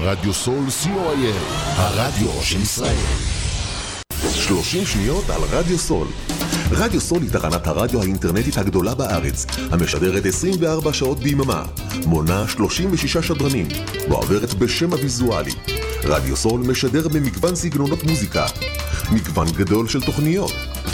רדיו סול co.il, הרדיו של ישראל. 30 שניות על רדיו סול. רדיו סול היא תחנת הרדיו האינטרנטית הגדולה בארץ, המשדרת 24 שעות ביממה, מונה 36 שדרנים, מועברת בסטרים הוויזואלי. רדיו סול משדר במגוון סגנונות מוזיקה, מגוון גדול של תוכניות,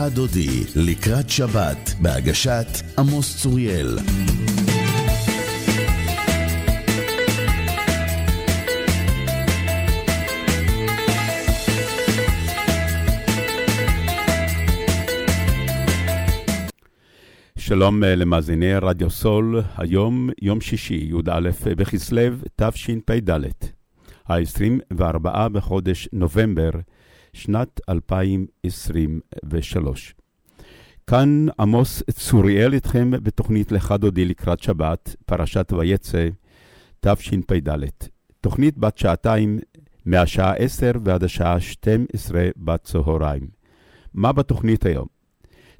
"לך דודי" לקראת שבת, בהגשת עמוס צוריאל. שלום אה, למאזיני רדיו סול, היום יום שישי, י"א בכסלו תשפ"ד, ה-24 בחודש נובמבר, שנת 2023. כאן עמוס צוריאל איתכם בתוכנית לך דודי לקראת שבת, פרשת ויצא, תשפ"ד. תוכנית בת שעתיים מהשעה 10 ועד השעה 12 בצהריים. מה בתוכנית היום?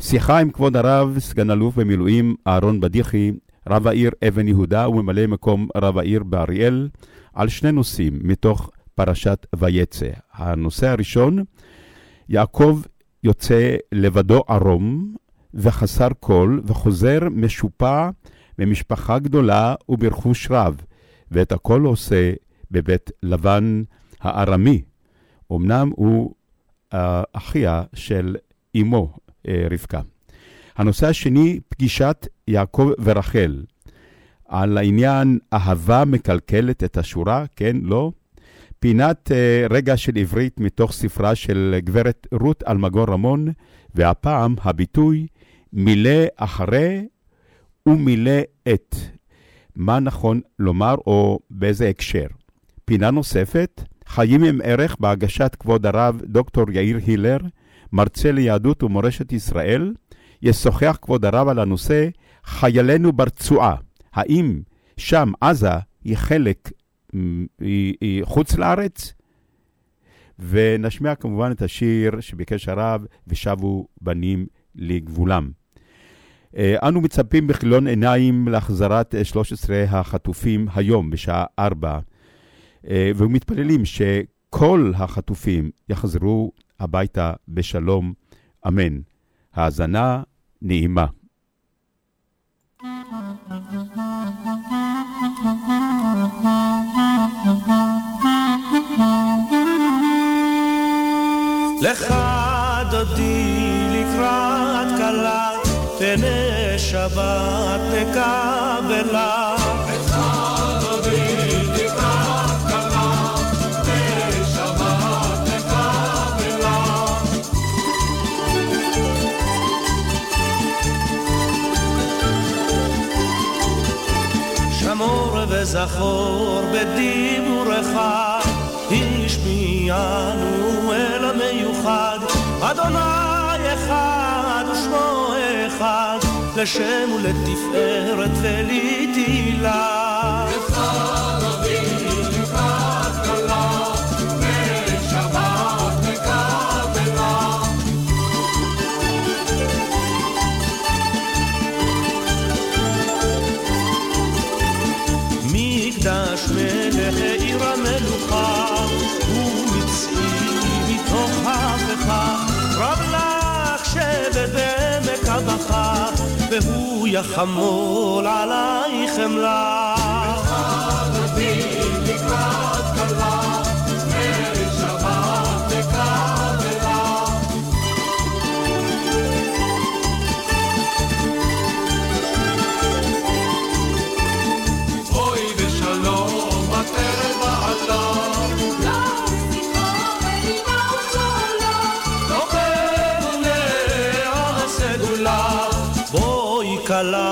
שיחה עם כבוד הרב, סגן אלוף במילואים אהרון בדיחי, רב העיר אבן יהודה וממלא מקום רב העיר באריאל, על שני נושאים מתוך פרשת ויצא. הנושא הראשון, יעקב יוצא לבדו ערום וחסר כל, וחוזר משופע ממשפחה גדולה וברכוש רב, ואת הכל עושה בבית לבן הארמי. אמנם הוא אה, אחיה של אמו, אה, רבקה. הנושא השני, פגישת יעקב ורחל. על העניין אהבה מקלקלת את השורה, כן, לא? פינת אה, רגע של עברית מתוך ספרה של גברת רות אלמגור רמון, והפעם הביטוי מילא אחרי ומילא את. מה נכון לומר או באיזה הקשר? פינה נוספת, חיים עם ערך בהגשת כבוד הרב דוקטור יאיר הילר, מרצה ליהדות ומורשת ישראל, ישוחח כבוד הרב על הנושא חיילינו ברצועה. האם שם עזה היא חלק, היא, היא חוץ לארץ? ונשמיע כמובן את השיר שביקש הרב, ושבו בנים לגבולם. אה, אנו מצפים בכילון עיניים להחזרת אה, 13 החטופים היום בשעה 4, אה, ומתפללים שכל החטופים יחזרו הביתה בשלום, אמן. האזנה נעימה. לך דודי לקראת כלה, פני שבת נקבלה. לך דודי לקראת כלה, פני שבת נקבלה. שמור וזכור בדיבורך, השמיענו המיוחד, אדוני אחד ושמו אחד, לשם ולתפארת ולתהילה. והוא יחמול עלייך חמלה. אוי בואי כלה,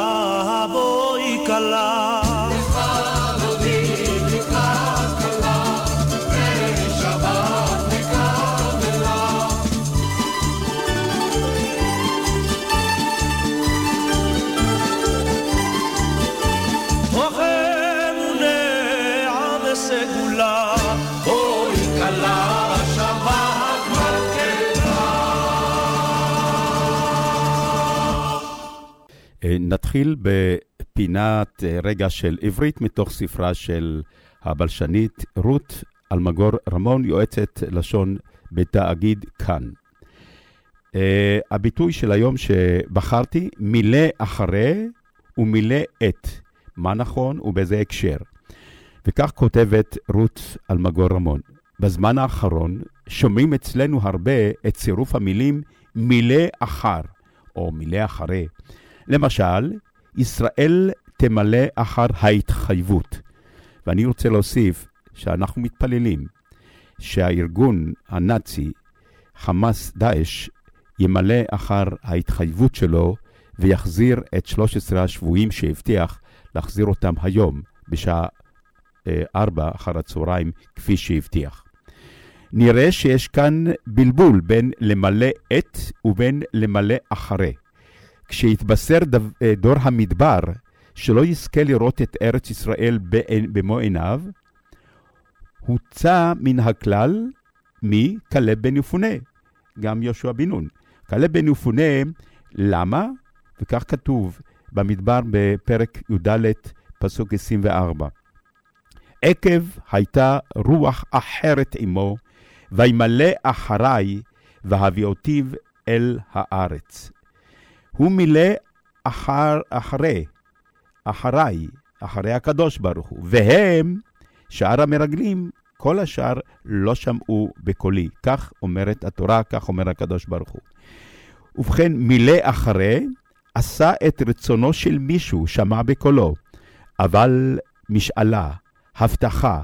נתחיל בפינת אה, רגע של עברית מתוך ספרה של הבלשנית רות אלמגור רמון, יועצת לשון בתאגיד כאן. Uh, הביטוי של היום שבחרתי, מילא אחרי ומילא את. מה נכון ובאיזה הקשר. וכך כותבת רות אלמגור רמון: בזמן האחרון שומעים אצלנו הרבה את צירוף המילים מילא אחר, או מילא אחרי. למשל, ישראל תמלא אחר ההתחייבות. ואני רוצה להוסיף שאנחנו מתפללים שהארגון הנאצי, חמאס דאעש, ימלא אחר ההתחייבות שלו ויחזיר את 13 השבויים שהבטיח להחזיר אותם היום בשעה אה, 4 אחר הצהריים, כפי שהבטיח. נראה שיש כאן בלבול בין למלא את ובין למלא אחרי. כשיתבשר דו- אה, דור המדבר שלא יזכה לראות את ארץ ישראל במו עיניו, הוצא מן הכלל מכלב בן יפונה, גם יהושע בן נון. כלב בן יפונה, למה? וכך כתוב במדבר בפרק י"ד, פסוק 24. עקב הייתה רוח אחרת עמו, וימלא אחריי, והביאותיו אל הארץ. הוא מילא אחר, אחרי, אחריי, אחרי הקדוש ברוך הוא, והם, שאר המרגלים, כל השאר לא שמעו בקולי. כך אומרת התורה, כך אומר הקדוש ברוך הוא. ובכן, מילא אחרי, עשה את רצונו של מישהו, שמע בקולו, אבל משאלה, הבטחה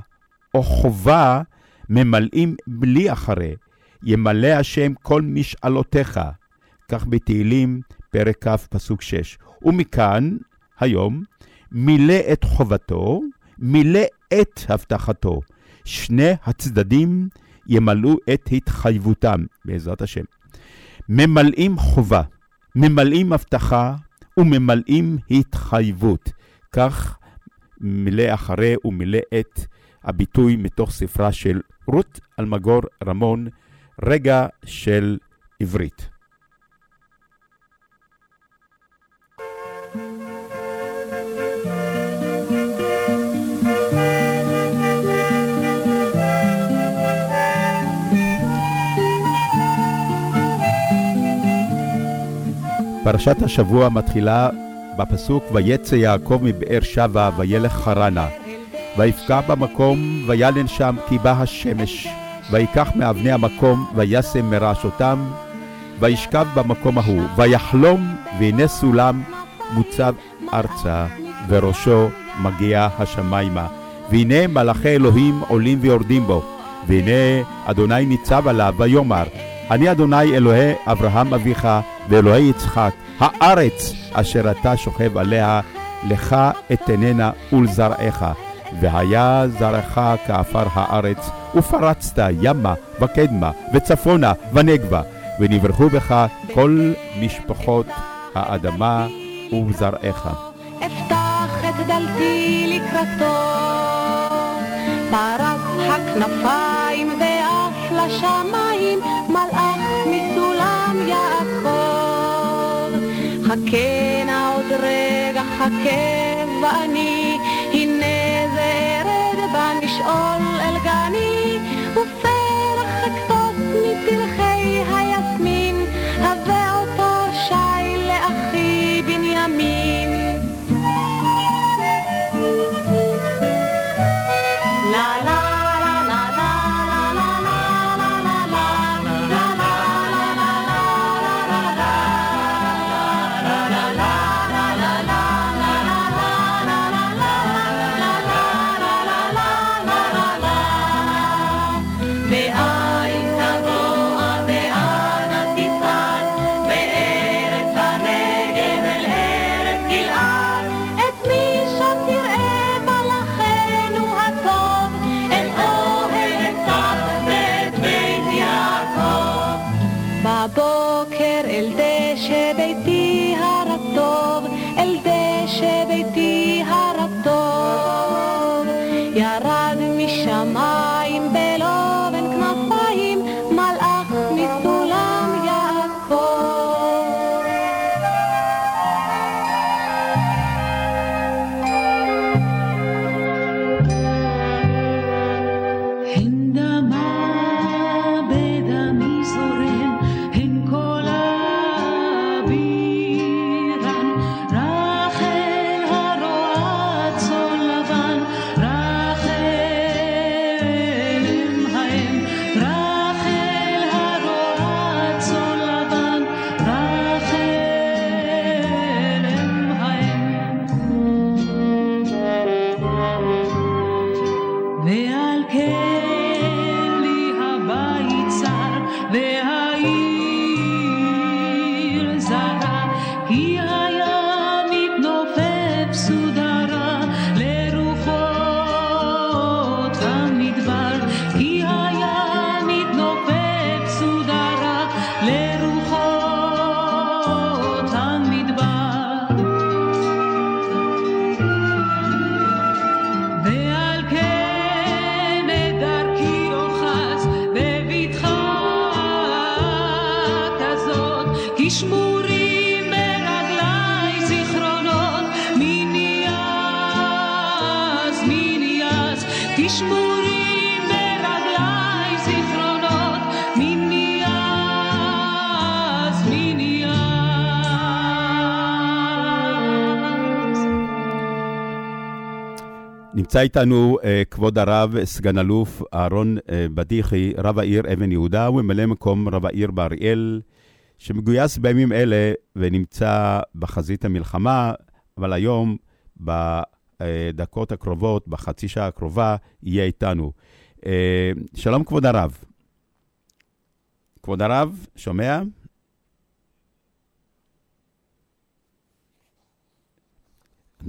או חובה ממלאים בלי אחרי, ימלא השם כל משאלותיך. כך בתהילים, פרק כ', פסוק 6. ומכאן, היום, מילא את חובתו, מילא את הבטחתו. שני הצדדים ימלאו את התחייבותם, בעזרת השם. ממלאים חובה, ממלאים הבטחה וממלאים התחייבות. כך מילא אחרי ומילא את הביטוי מתוך ספרה של רות אלמגור רמון, רגע של עברית. פרשת השבוע מתחילה בפסוק ויצא יעקב מבאר שבע וילך חרנה. ויפקע במקום וילן שם כי בא השמש. ויקח מאבני המקום וישם מרעשותם. וישכב במקום ההוא. ויחלום והנה סולם מוצב ארצה וראשו מגיע השמיימה. והנה מלאכי אלוהים עולים ויורדים בו. והנה אדוני ניצב עליו ויאמר אני אדוני אלוהי אברהם אביך ואלוהי יצחק, הארץ אשר אתה שוכב עליה, לך אתננה ולזרעך. והיה זרעך כעפר הארץ, ופרצת ימה וקדמה וצפונה ונגבה, ונברכו בך כל משפחות האדמה ובזרעך. אפתח את דלתי לקראתו, פרס הכנפיים ועף לשמיים, חכה נא עוד רגע, חכה ואני, הנה זה ארד במשעול אל גני, ופרח אקטוף מפרחי היסמין, נמצא איתנו אה, כבוד הרב, סגן אלוף אהרון אה, בדיחי, רב העיר אבן יהודה, וממלא מקום רב העיר באריאל, שמגויס בימים אלה ונמצא בחזית המלחמה, אבל היום, בדקות הקרובות, בחצי שעה הקרובה, יהיה איתנו. אה, שלום כבוד הרב. כבוד הרב, שומע?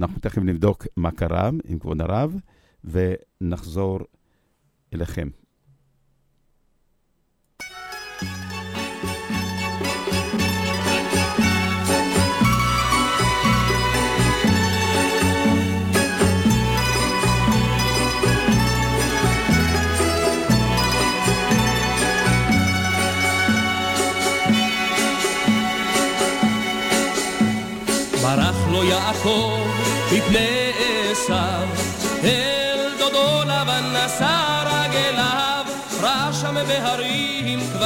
אנחנו תכף נבדוק מה קרה עם כבוד הרב, ונחזור אליכם. ברח לו יעקב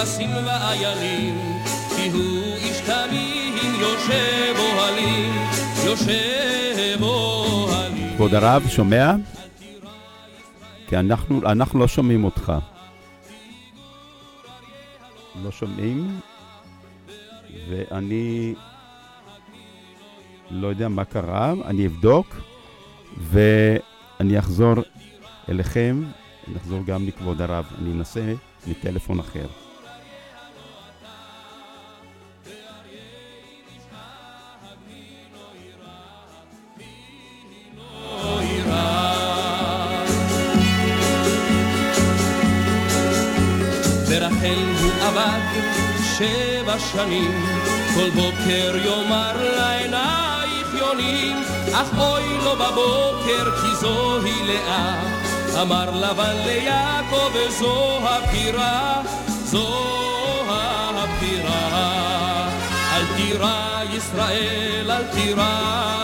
כבשים ואיילים, כי הוא איש תמים יושב אוהלים, יושב אוהלים. כבוד הרב, שומע? כי אנחנו, אנחנו לא שומעים אותך. לא שומעים, ואני לא יודע מה קרה, אני אבדוק, ואני אחזור אליכם, נחזור גם לכבוד הרב. אני אנסה מטלפון אחר. ברחל הוא עבד, שבע שנים, כל בוקר יאמר לעינייך יונים, אך אוי לו בבוקר כי זוהי לאה. אמר לבן ליעקב וזו הפירה, זו הפירה. אל תירא ישראל, אל תירא,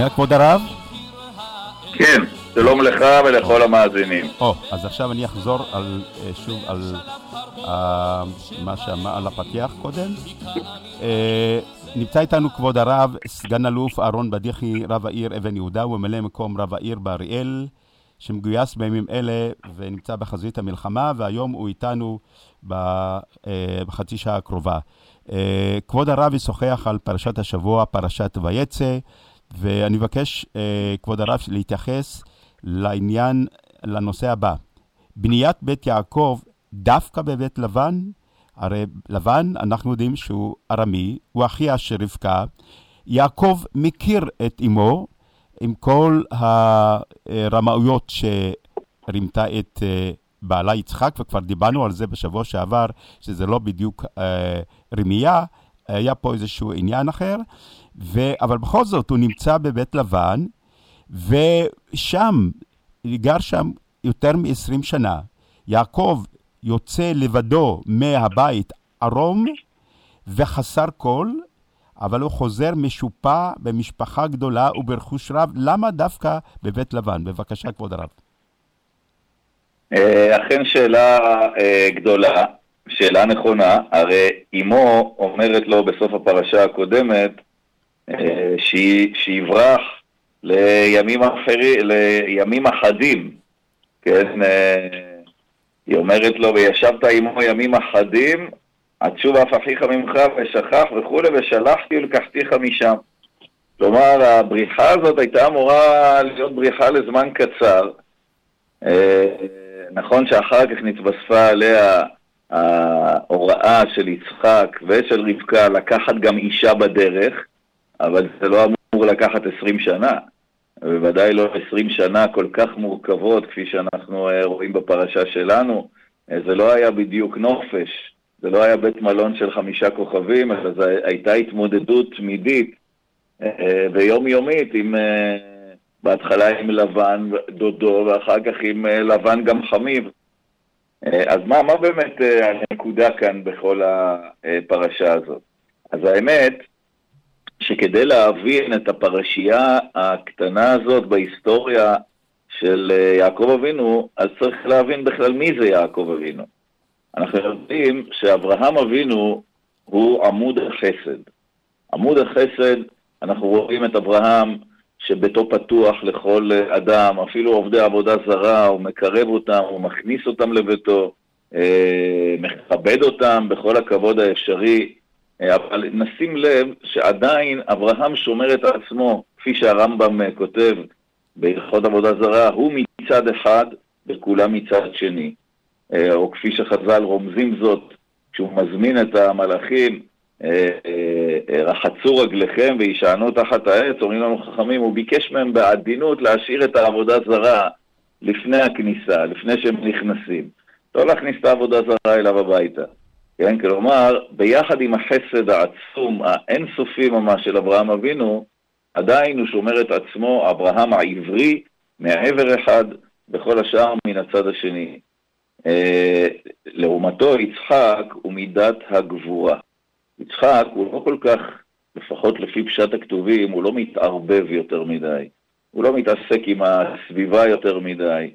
שומע כבוד הרב? כן, שלום לך ולכל המאזינים. או, אז עכשיו אני אחזור על, אה, שוב על אה, מה שאמר, על הפתיח קודם. אה, נמצא איתנו כבוד הרב, סגן אלוף אהרון בדיחי, רב העיר אבן יהודה, וממלא מקום רב העיר באריאל, שמגויס בימים אלה ונמצא בחזית המלחמה, והיום הוא איתנו ב, אה, בחצי שעה הקרובה. אה, כבוד הרב ישוחח על פרשת השבוע, פרשת ויצא, ואני מבקש, אה, כבוד הרב, להתייחס לעניין, לנושא הבא. בניית בית יעקב דווקא בבית לבן, הרי לבן, אנחנו יודעים שהוא ארמי, הוא אחיה של רבקה. יעקב מכיר את אמו עם כל הרמאויות שרימתה את אה, בעלה יצחק, וכבר דיברנו על זה בשבוע שעבר, שזה לא בדיוק אה, רמייה, היה פה איזשהו עניין אחר, ו... אבל בכל זאת הוא נמצא בבית לבן, ושם, גר שם יותר מ-20 שנה. יעקב יוצא לבדו מהבית ערום וחסר כל, אבל הוא חוזר משופע במשפחה גדולה וברכוש רב. למה דווקא בבית לבן? בבקשה, כבוד הרב. אה, אכן שאלה אה, גדולה, שאלה נכונה, הרי אמו אומרת לו בסוף הפרשה הקודמת שיברח לימים, אחרי, לימים אחדים, כן, אה, היא אומרת לו, וישבת עמו ימים אחדים, עד שוב אף אחיך ממך ושכח וכולי, ושלחתי ולקחתיך משם. כלומר, הבריחה הזאת הייתה אמורה להיות בריחה לזמן קצר. אה, נכון שאחר כך נתווספה עליה ההוראה של יצחק ושל רבקה לקחת גם אישה בדרך, אבל זה לא אמור לקחת 20 שנה. בוודאי לא 20 שנה כל כך מורכבות כפי שאנחנו אה, רואים בפרשה שלנו. אה, זה לא היה בדיוק נופש, זה לא היה בית מלון של חמישה כוכבים, אלא זו הייתה התמודדות תמידית אה, ויומיומית עם, בהתחלה עם לבן דודו ואחר כך עם לבן גם חמיו. אה, אז מה, מה באמת הנקודה כאן בכל הפרשה הזאת? אז האמת שכדי להבין את הפרשייה הקטנה הזאת בהיסטוריה של אה, יעקב אבינו, אז צריך להבין בכלל מי זה יעקב אבינו. אנחנו יודעים שאברהם אבינו הוא עמוד החסד. עמוד החסד, אנחנו רואים את אברהם שביתו פתוח לכל אה, אדם, אפילו עובדי עבודה זרה, הוא מקרב אותם, הוא מכניס אותם לביתו, אה, מכבד אותם בכל הכבוד האפשרי, אבל נשים לב שעדיין אברהם שומר את עצמו, כפי שהרמב"ם אה, כותב בהלכות עבודה זרה, הוא מצד אחד וכולם מצד שני. אה, או כפי שחז"ל רומזים זאת, כשהוא מזמין את המלאכים, אה, אה, אה, רחצו רגליכם וישענו תחת העץ, אומרים לנו חכמים, הוא ביקש מהם בעדינות להשאיר את העבודה זרה לפני הכניסה, לפני שהם נכנסים. לא להכניס את העבודה זרה אליו הביתה. כן, כלומר, ביחד עם החסד העצום, האינסופי ממש של אברהם אבינו, עדיין הוא שומר את עצמו, אברהם העברי, מהעבר אחד, וכל השאר מן הצד השני. אה, לעומתו, יצחק הוא מידת הגבורה. יצחק הוא לא כל כך, לפחות לפי פשט הכתובים, הוא לא מתערבב יותר מדי. הוא לא מתעסק עם הסביבה יותר מדי.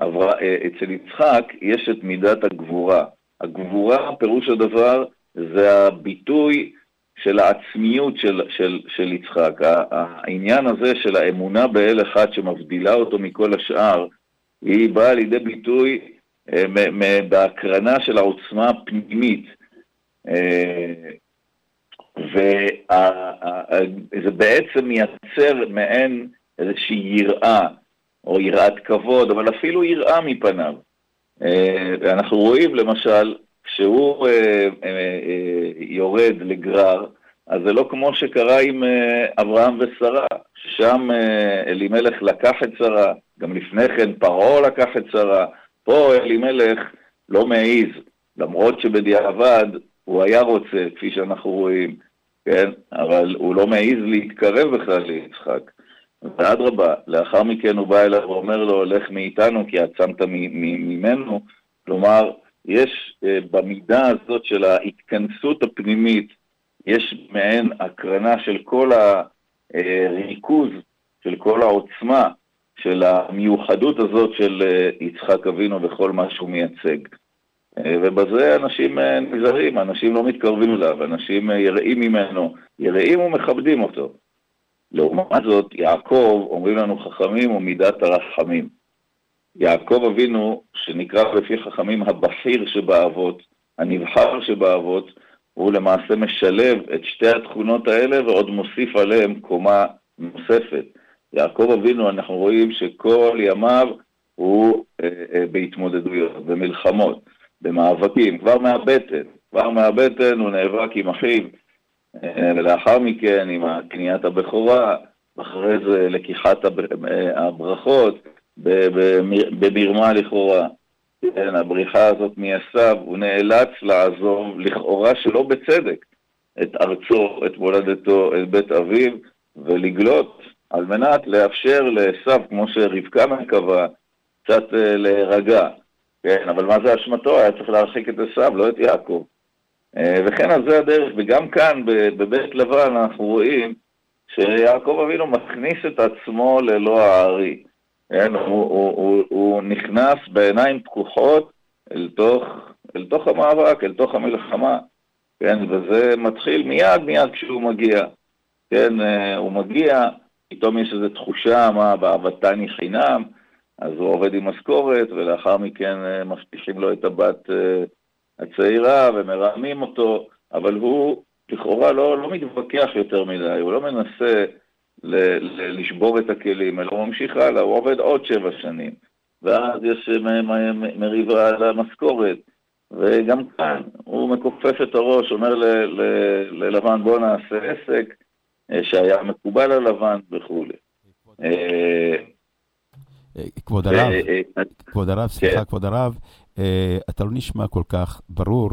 אבל אה, אצל יצחק יש את מידת הגבורה. הגבורה, פירוש הדבר, זה הביטוי של העצמיות של, של, של יצחק. העניין הזה של האמונה באל אחד שמבדילה אותו מכל השאר, היא באה לידי ביטוי אה, בהקרנה של העוצמה הפנימית. אה, וזה בעצם מייצר מעין איזושהי יראה, או יראת כבוד, אבל אפילו יראה מפניו. אה, אנחנו רואים למשל, כשהוא אה, אה, יורד לגרר, אז זה לא כמו שקרה עם אברהם ושרה, שם אה, אלימלך לקח את שרה, גם לפני כן פרעה לקח את שרה, פה אלימלך לא מעז, למרות שבדיעבד הוא היה רוצה, כפי שאנחנו רואים, כן? אבל הוא לא מעז להתקרב בכלל ליצחק. ואדרבה, לאחר מכן הוא בא אליו ואומר לו, לך מאיתנו כי עצמת ממנו. כלומר, יש אה, במידה הזאת של ההתכנסות הפנימית, יש מעין הקרנה של כל הריכוז, של כל העוצמה, של המיוחדות הזאת של אה, יצחק אבינו וכל מה שהוא מייצג. אה, ובזה אנשים אה, נזהרים, אנשים לא מתקרבים אליו, אנשים אה, יראים ממנו, יראים ומכבדים אותו. לעומת זאת, יעקב, אומרים לנו חכמים, הוא מידת הרחמים. יעקב אבינו, שנקרא לפי חכמים הבכיר שבאבות, הנבחר שבאבות, הוא למעשה משלב את שתי התכונות האלה ועוד מוסיף עליהם קומה נוספת. יעקב אבינו, אנחנו רואים שכל ימיו הוא אה, אה, בהתמודדויות, במלחמות, במאבקים, כבר מהבטן, כבר מהבטן הוא נאבק עם אחיו, ולאחר מכן עם קניית הבכורה, אחרי זה לקיחת אה, הברכות במרמה לכאורה. כן, הבריחה הזאת מעשיו, הוא נאלץ לעזוב לכאורה שלא בצדק את ארצו, את מולדתו, את בית אביו, ולגלות על מנת לאפשר לעשו, כמו שרבקה מקווה, קצת אה, להירגע. כן, אבל מה זה אשמתו? היה צריך להרחיק את עשו, לא את יעקב. אה, וכן, אז זה הדרך, וגם כאן בבית לבן אנחנו רואים שיעקב אבינו מכניס את עצמו ללא הארי. כן, הוא, הוא, הוא, הוא נכנס בעיניים פקוחות אל תוך, אל תוך המאבק, אל תוך המלחמה. כן, וזה מתחיל מיד מיד כשהוא מגיע. כן, אה, הוא מגיע, פתאום יש איזו תחושה, מה, באהבתני חינם, אז הוא עובד עם משכורת, ולאחר מכן אה, מבטיחים לו את הבת הצעירה ומרמים אותו, אבל הוא לכאורה לא, לא מתווכח יותר מדי, הוא לא מנסה ל- ל- לשבור את הכלים, אלא הוא ממשיך הלאה, הוא עובד עוד שבע שנים. ואז יש מ- מ- מריבה על המשכורת, וגם כאן הוא מכופף את הראש, אומר ל- ל- ללבן בוא נעשה עסק, אה, שהיה מקובל על לבן וכולי. אה, אה, כבוד הרב, כבוד הרב, סליחה, כן. כבוד הרב, אתה לא נשמע כל כך ברור,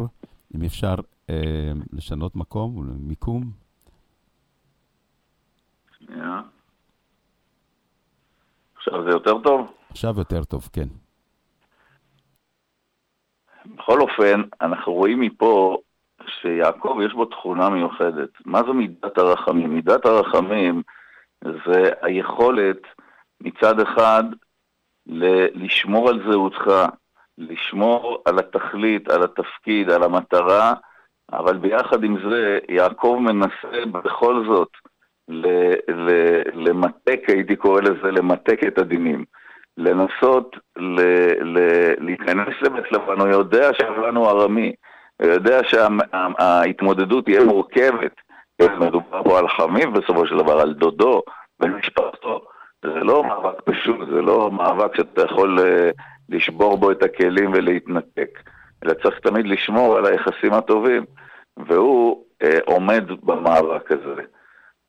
אם אפשר אה, לשנות מקום ומיקום. שנייה. עכשיו זה יותר טוב? עכשיו יותר טוב, כן. בכל אופן, אנחנו רואים מפה שיעקב יש בו תכונה מיוחדת. מה זו מידת הרחמים? מידת הרחמים זה היכולת מצד אחד ל- לשמור על זהותך, לשמור על התכלית, על התפקיד, על המטרה, אבל ביחד עם זה יעקב מנסה בכל זאת ל- ל- למתק, הייתי קורא לזה, למתק את הדינים. לנסות ל- ל- להיכנס לבית לבן, הוא יודע שלבן הוא ארמי, הוא יודע שההתמודדות תהיה מורכבת. מדובר פה על חמיו בסופו של דבר, על דודו ומשפחתו. זה לא מאבק פשוט, זה לא מאבק שאתה יכול אה, לשבור בו את הכלים ולהתנתק, אלא צריך תמיד לשמור על היחסים הטובים, והוא אה, עומד במאבק הזה.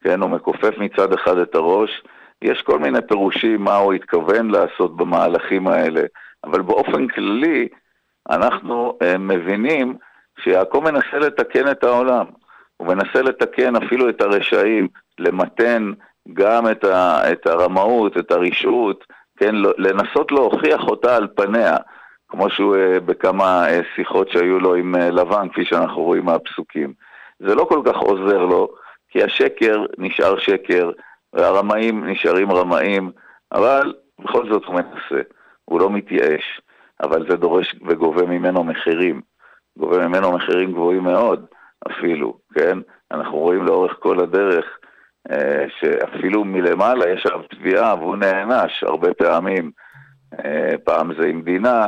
כן, הוא מכופף מצד אחד את הראש, יש כל מיני פירושים מה הוא התכוון לעשות במהלכים האלה, אבל באופן כללי אנחנו uh, מבינים שיעקב מנסה לתקן את העולם. הוא מנסה לתקן אפילו את הרשעים, למתן גם את, ה, את הרמאות, את הרשעות, כן, לנסות להוכיח אותה על פניה, כמו שהוא uh, בכמה uh, שיחות שהיו לו עם uh, לבן, כפי שאנחנו רואים מהפסוקים. זה לא כל כך עוזר לו, כי השקר נשאר שקר, והרמאים נשארים רמאים, אבל בכל זאת הוא מנסה, הוא לא מתייאש, אבל זה דורש וגובה ממנו מחירים, גובה ממנו מחירים גבוהים מאוד אפילו, כן? אנחנו רואים לאורך כל הדרך אה, שאפילו מלמעלה יש עליו תביעה והוא נענש הרבה פעמים, אה, פעם זה עם דינה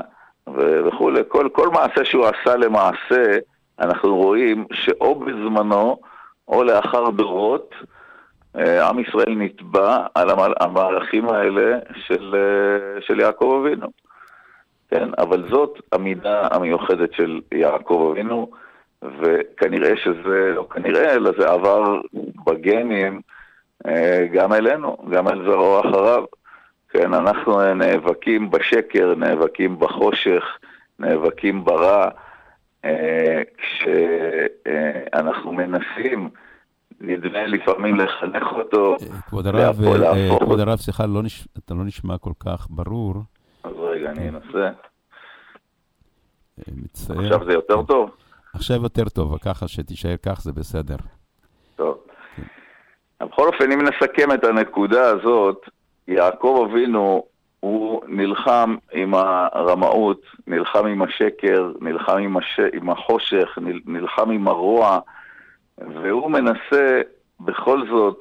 וכולי. כל, כל מעשה שהוא עשה למעשה, אנחנו רואים שאו בזמנו או לאחר דורות, אה, עם ישראל נתבע על המהל- המהלכים האלה של, אה, של יעקב אבינו. כן, אבל זאת המידה המיוחדת של יעקב אבינו, וכנראה שזה, לא כנראה, אלא זה עבר בגנים אה, גם אלינו, גם אל זרעו אחריו. כן, אנחנו אה, נאבקים בשקר, נאבקים בחושך, נאבקים ברע, אה, כשאנחנו מנסים, נדמה לפעמים לחנך אותו, כבוד הרב, כבוד. הרב, סליחה, לא נש- אתה לא נשמע כל כך ברור. אז רגע, אני אנסה. מצטער. עכשיו זה יותר טוב? עכשיו יותר טוב, ככה שתישאר כך זה בסדר. טוב. בכל אופן, אם נסכם את הנקודה הזאת, יעקב אבינו, הוא נלחם עם הרמאות, נלחם עם השקר, נלחם עם, הש... עם החושך, נל... נלחם עם הרוע, והוא מנסה בכל זאת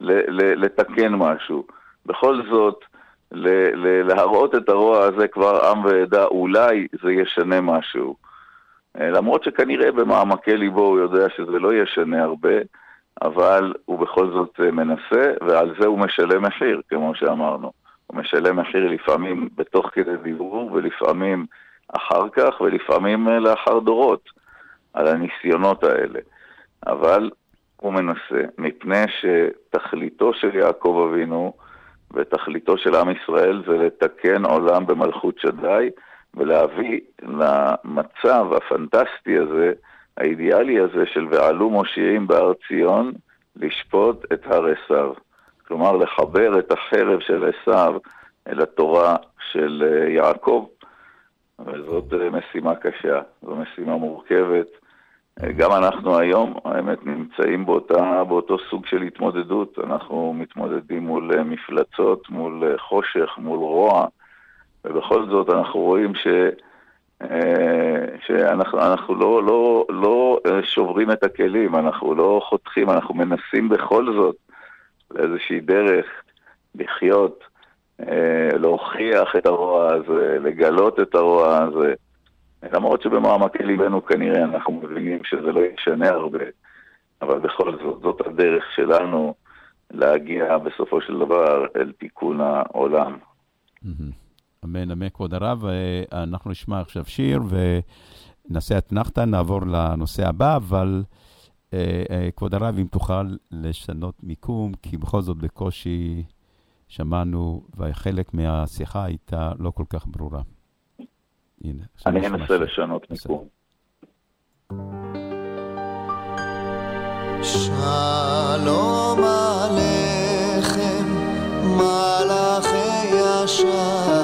ל... ל... לתקן משהו. בכל זאת, ל... ל... להראות את הרוע הזה כבר עם ועדה, אולי זה ישנה משהו. אה, למרות שכנראה במעמקי ליבו הוא יודע שזה לא ישנה הרבה, אבל הוא בכל זאת אה, מנסה, ועל זה הוא משלם מחיר, כמו שאמרנו. הוא משלם מחיר לפעמים בתוך כדי דיבור, ולפעמים אחר כך, ולפעמים אה, לאחר דורות, על הניסיונות האלה. אבל הוא מנסה, מפני שתכליתו של יעקב אבינו ותכליתו של עם ישראל זה לתקן עולם במלכות שדי, ולהביא למצב הפנטסטי הזה, האידיאלי הזה של ועלו מושיעים בהר ציון, לשפוט את הר עשיו. כלומר, לחבר את החרב של עשיו אל התורה של אה, יעקב. וזאת אה, משימה קשה, זו משימה מורכבת. אה, גם אנחנו היום, האמת, נמצאים באותה, באותו סוג של התמודדות. אנחנו מתמודדים מול מפלצות, מול חושך, מול רוע, ובכל זאת אנחנו רואים ש... אה, שאנחנו אנחנו לא, לא, לא שוברים את הכלים, אנחנו לא חותכים, אנחנו מנסים בכל זאת לאיזושהי דרך לחיות, אה, להוכיח את הרוע הזה, לגלות את הרוע הזה. למרות שבמעמקי ליבנו כנראה אנחנו מבינים שזה לא ישנה הרבה, אבל בכל זאת, זאת הדרך שלנו להגיע בסופו של דבר אל תיקון העולם. מהמם. אמן, אמן, כבוד הרב. אה, אנחנו נשמע עכשיו שיר ונעשה אתנחתא, נעבור לנושא הבא, אבל אה, אה, כבוד הרב, אם תוכל לשנות מיקום, כי בכל זאת בקושי שמענו, וחלק מהשיחה הייתה לא כל כך ברורה. הנה, אני אנסה. לשנות. מיקום. שלום עליכם, מלאכי השרת,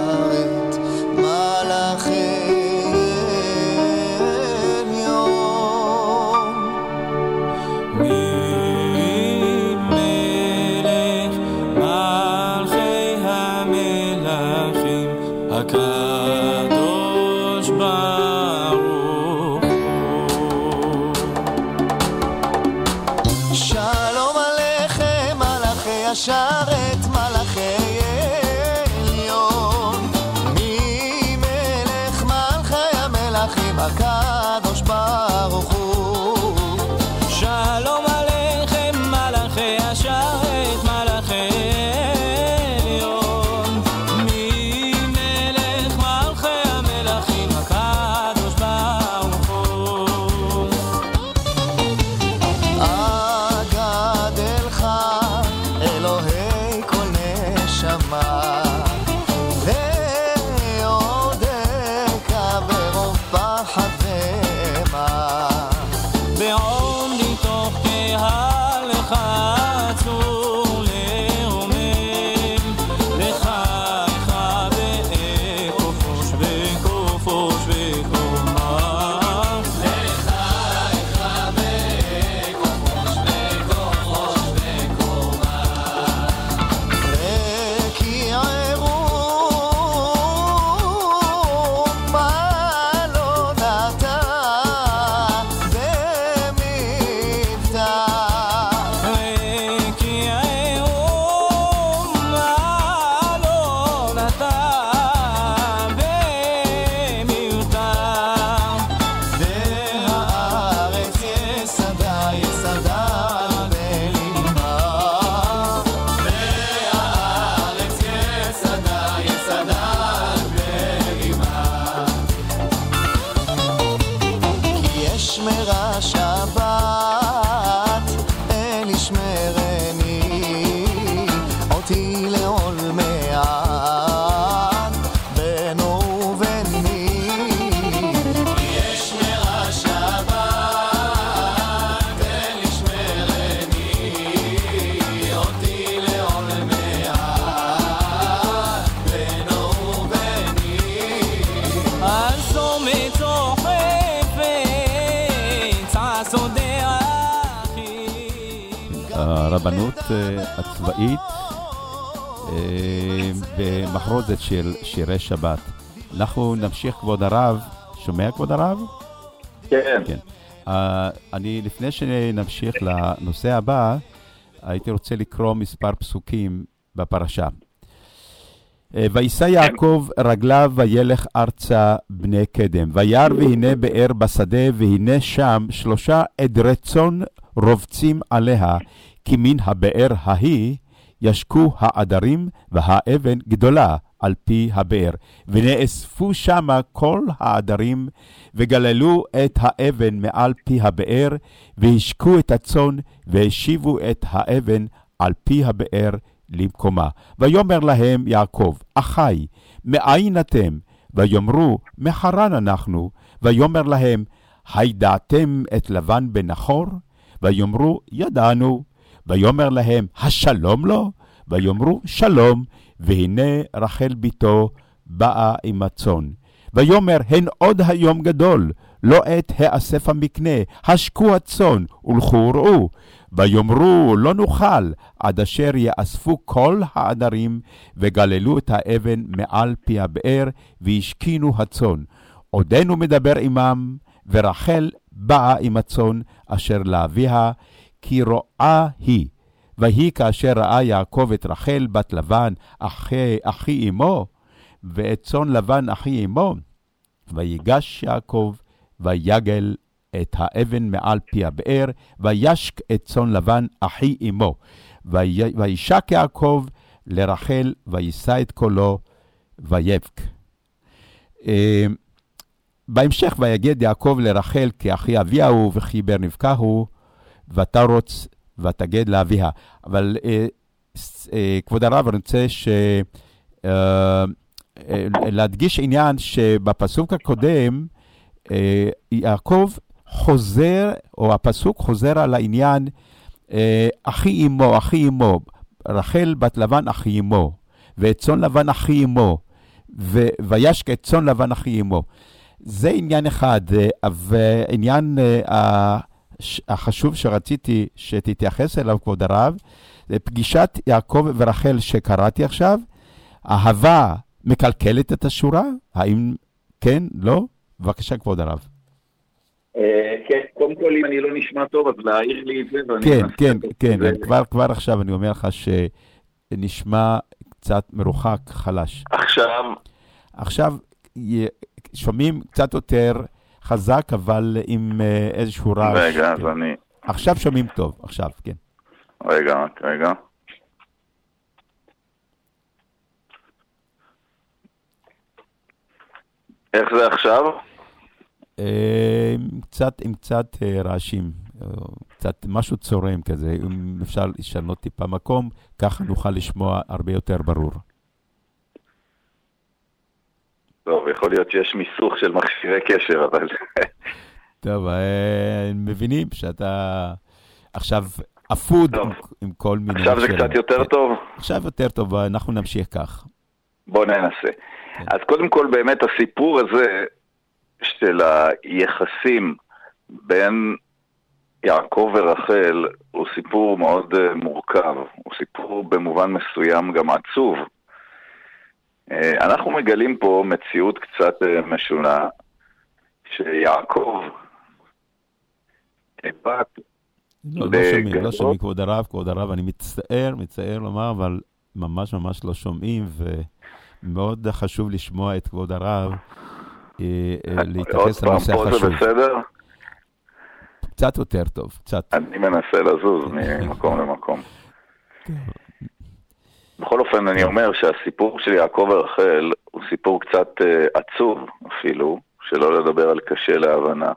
הצבאית אה, במחרוזת של שירי שבת. אנחנו נמשיך, כבוד הרב. שומע, כבוד הרב? כן. כן. Uh, אני, לפני שנמשיך לנושא הבא, הייתי רוצה לקרוא מספר פסוקים בפרשה. אה, וישא יעקב רגליו וילך ארצה בני קדם, וירא והנה באר בשדה, והנה שם שלושה עדרי צאן רובצים עליה, כי מן הבאר ההיא ישקו העדרים, והאבן גדולה על פי הבאר. ונאספו שמה כל העדרים, וגללו את האבן מעל פי הבאר, והשקו את הצאן, והשיבו את האבן על פי הבאר למקומה. ויאמר להם יעקב, אחי, מאין אתם? ויאמרו, מחרן אנחנו. ויאמר להם, הידעתם את לבן בן נחור? ויאמרו, ידענו. ויאמר להם, השלום לו? ויאמרו, שלום. והנה רחל בתו באה עם הצאן. ויאמר, הן עוד היום גדול, לא עת האסף המקנה, השקו הצאן, ולכו וראו. ויאמרו, לא נוכל, עד אשר יאספו כל העדרים, וגללו את האבן מעל פי הבאר, והשכינו הצאן. עודנו מדבר עמם, ורחל באה עם הצאן אשר לאביה, כי רואה היא. ויהי כאשר ראה יעקב את רחל בת לבן, אחי, אחי אמו, ואת צאן לבן אחי אמו, ויגש יעקב, ויגל את האבן מעל פי הבאר, וישק את צאן לבן אחי אמו. וישק יעקב לרחל, ויישא את קולו, ויבק. אה, בהמשך, ויגד יעקב לרחל כי אחי אביה הוא וכי בר נבכה הוא, ותרוץ ותגד לאביה. אבל אה, אה, כבוד הרב, אני רוצה ש... אה, להדגיש עניין שבפסוק הקודם, יעקב חוזר, או הפסוק חוזר על העניין, אחי אמו, אחי אמו, רחל בת לבן אחי אמו, ואת צאן לבן אחי אמו, וישק את צאן לבן אחי אמו. זה עניין אחד, ועניין החשוב שרציתי שתתייחס אליו, כבוד הרב, זה פגישת יעקב ורחל שקראתי עכשיו. אהבה מקלקלת את השורה? האם כן, לא? בבקשה, כבוד הרב. אה, כן, קודם כל, אם אני לא נשמע טוב, אז להעיר לי את זה. כן, כן, כן, כבר, עכשיו אני אומר לך שנשמע קצת מרוחק, חלש. עכשיו, עכשיו שומעים קצת יותר חזק, אבל עם אה, איזשהו רעש. רגע, אז כן. אני... עכשיו שומעים טוב, עכשיו, כן. רגע, רק רגע. איך זה עכשיו? אה, עם קצת, עם קצת אה, רעשים, קצת משהו צורם כזה, אם אפשר לשנות טיפה מקום, ככה נוכל לשמוע הרבה יותר ברור. טוב, יכול להיות שיש מיסוך של מכשירי קשר, אבל... טוב, אה, מבינים שאתה עכשיו אפוד. עם, עם כל מיני... עכשיו זה. קצת יותר כן. טוב? עכשיו יותר טוב, אנחנו נמשיך כך. בוא ננסה. אז קודם כל, באמת הסיפור הזה של היחסים בין יעקב ורחל הוא סיפור מאוד אה, מורכב, הוא סיפור במובן מסוים גם עצוב. אה, אנחנו מגלים פה מציאות קצת אה, משונה, שיעקב, בת, לא, לא שומעים, לא שומעים, כבוד הרב, כבוד הרב, אני מצטער, מצטער לומר, אבל ממש ממש לא שומעים, ומאוד חשוב לשמוע את כבוד הרב, אה, אה, עוד להתייחס פעם, לנושא פה זה החשוב. בסדר? קצת יותר טוב, קצת. אני מנסה לזוז ממקום למקום. בכל אופן, אני אומר שהסיפור של יעקב ורחל הוא סיפור קצת אה, עצוב אפילו, שלא לדבר על קשה להבנה.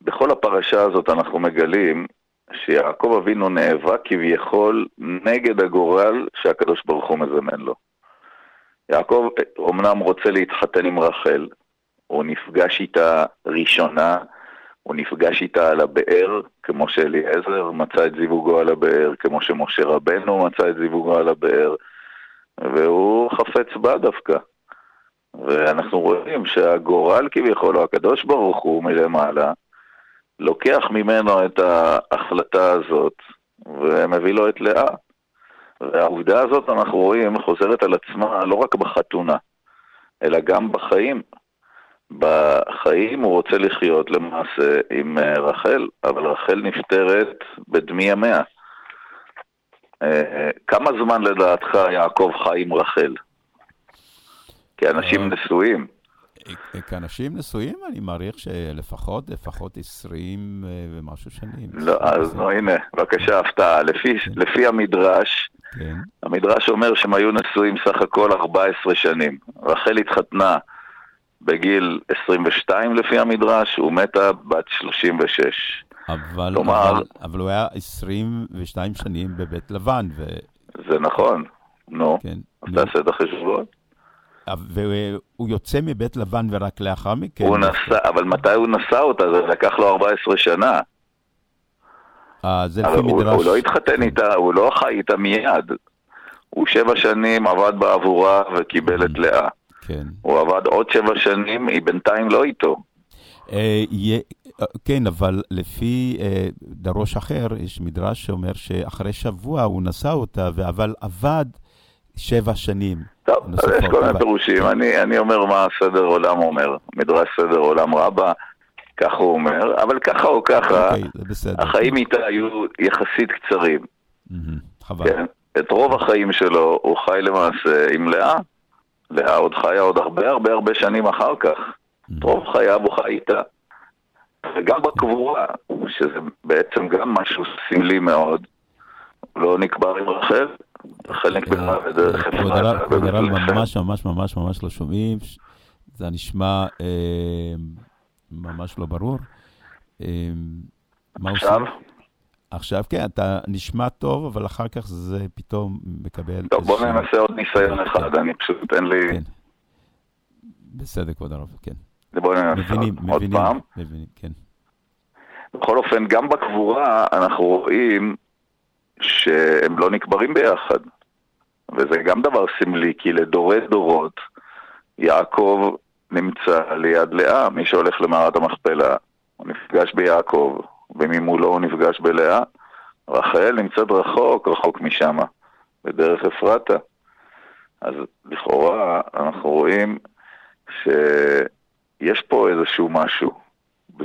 בכל הפרשה הזאת אנחנו מגלים שיעקב אבינו נאבק כביכול נגד הגורל שהקדוש ברוך הוא מזמן לו. יעקב אומנם רוצה להתחתן עם רחל, הוא נפגש איתה ראשונה, הוא נפגש איתה על הבאר, כמו שאליעזר מצא את זיווגו על הבאר, כמו שמשה רבנו מצא את זיווגו על הבאר, והוא חפץ בה דווקא. ואנחנו רואים שהגורל כביכול, או הקדוש ברוך הוא מלמעלה, לוקח ממנו את ההחלטה הזאת, ומביא לו את לאה. והעובדה הזאת, אנחנו רואים, חוזרת על עצמה לא רק בחתונה, אלא גם בחיים. בחיים הוא רוצה לחיות למעשה עם אה, רחל, אבל רחל נפטרת בדמי ימיה. אה, כמה זמן לדעתך יעקב חי עם רחל? כאנשים אה, נשואים. כאנשים נשואים, אני מעריך שלפחות, לפחות 20 אה, ומשהו שנים. לא, אז נו, הנה, בבקשה, הפתעה. לפי, לפי המדרש, כן, המדרש אומר שהם היו נשואים סך הכל 14 שנים. רחל התחתנה בגיל 22 לפי המדרש, ומתה בת 36. אבל, כלומר- אבל, אבל הוא היה 22 שנים בבית לבן, ו... זה נכון, נו, כן, אז נו. תעשה את החשבון. והוא יוצא מבית לבן ורק לאחר מכן... הוא נסע, אבל מתי הוא נשא אותה? זה לקח לו 14 שנה. אה, זה לפי הוא, מדרש. הוא לא התחתן איתה, הוא לא חי איתה מיד. הוא שבע שנים עבד בעבורה וקיבל את לאה. כן. הוא עבד עוד שבע שנים, היא בינתיים לא איתו. אה, יהיה- אה, כן, אבל לפי אה, דרוש אחר, יש מדרש שאומר שאחרי שבוע הוא נשא אותה, אבל עבד שבע שנים. טוב, אז יש כל מיני פירושים. אני, אני אומר מה סדר עולם אומר. מדרש סדר עולם רבה, ככה הוא אומר, אבל ככה או ככה, אוקיי, זה בסדר. החיים איתה היו יחסית קצרים. מהמם, חבל. כן? את רוב החיים שלו הוא חי למעשה עם לאה. לאה עוד חיה עוד הרבה הרבה הרבה שנים אחר כך. את רוב חייו הוא חי איתה. וגם בקבורה, שזה בעצם גם משהו סמלי מאוד, לא נקבר עם רחל, רחל נקברה בדרך בבית ממש ממש ממש ממש לא שומעים, זה נשמע אה, ממש לא ברור. אה, מה? עושים? עכשיו כן, אתה נשמע טוב, אבל אחר כך זה פתאום מקבל... טוב, בוא ננסה עוד ניסיון אחד, אני פשוט, אין לי... כן. בסדר, כבוד הרב, כן. בוא ננסה מבינים, עוד- עוד מבינים, פעם. מבינים, כן. בכל אופן, גם בקבורה אנחנו רואים שהם לא נקברים ביחד. וזה גם דבר סמלי, כי לדורי דורות יעקב נמצא ליד לאה. מי שהולך למערת המכפלה, הוא נפגש ביעקב, וממולו הוא נפגש בלאה. רחל נמצאת רחוק, רחוק משם, בדרך אפרתה. אז לכאורה אנחנו רואים שיש פה איזשהו משהו.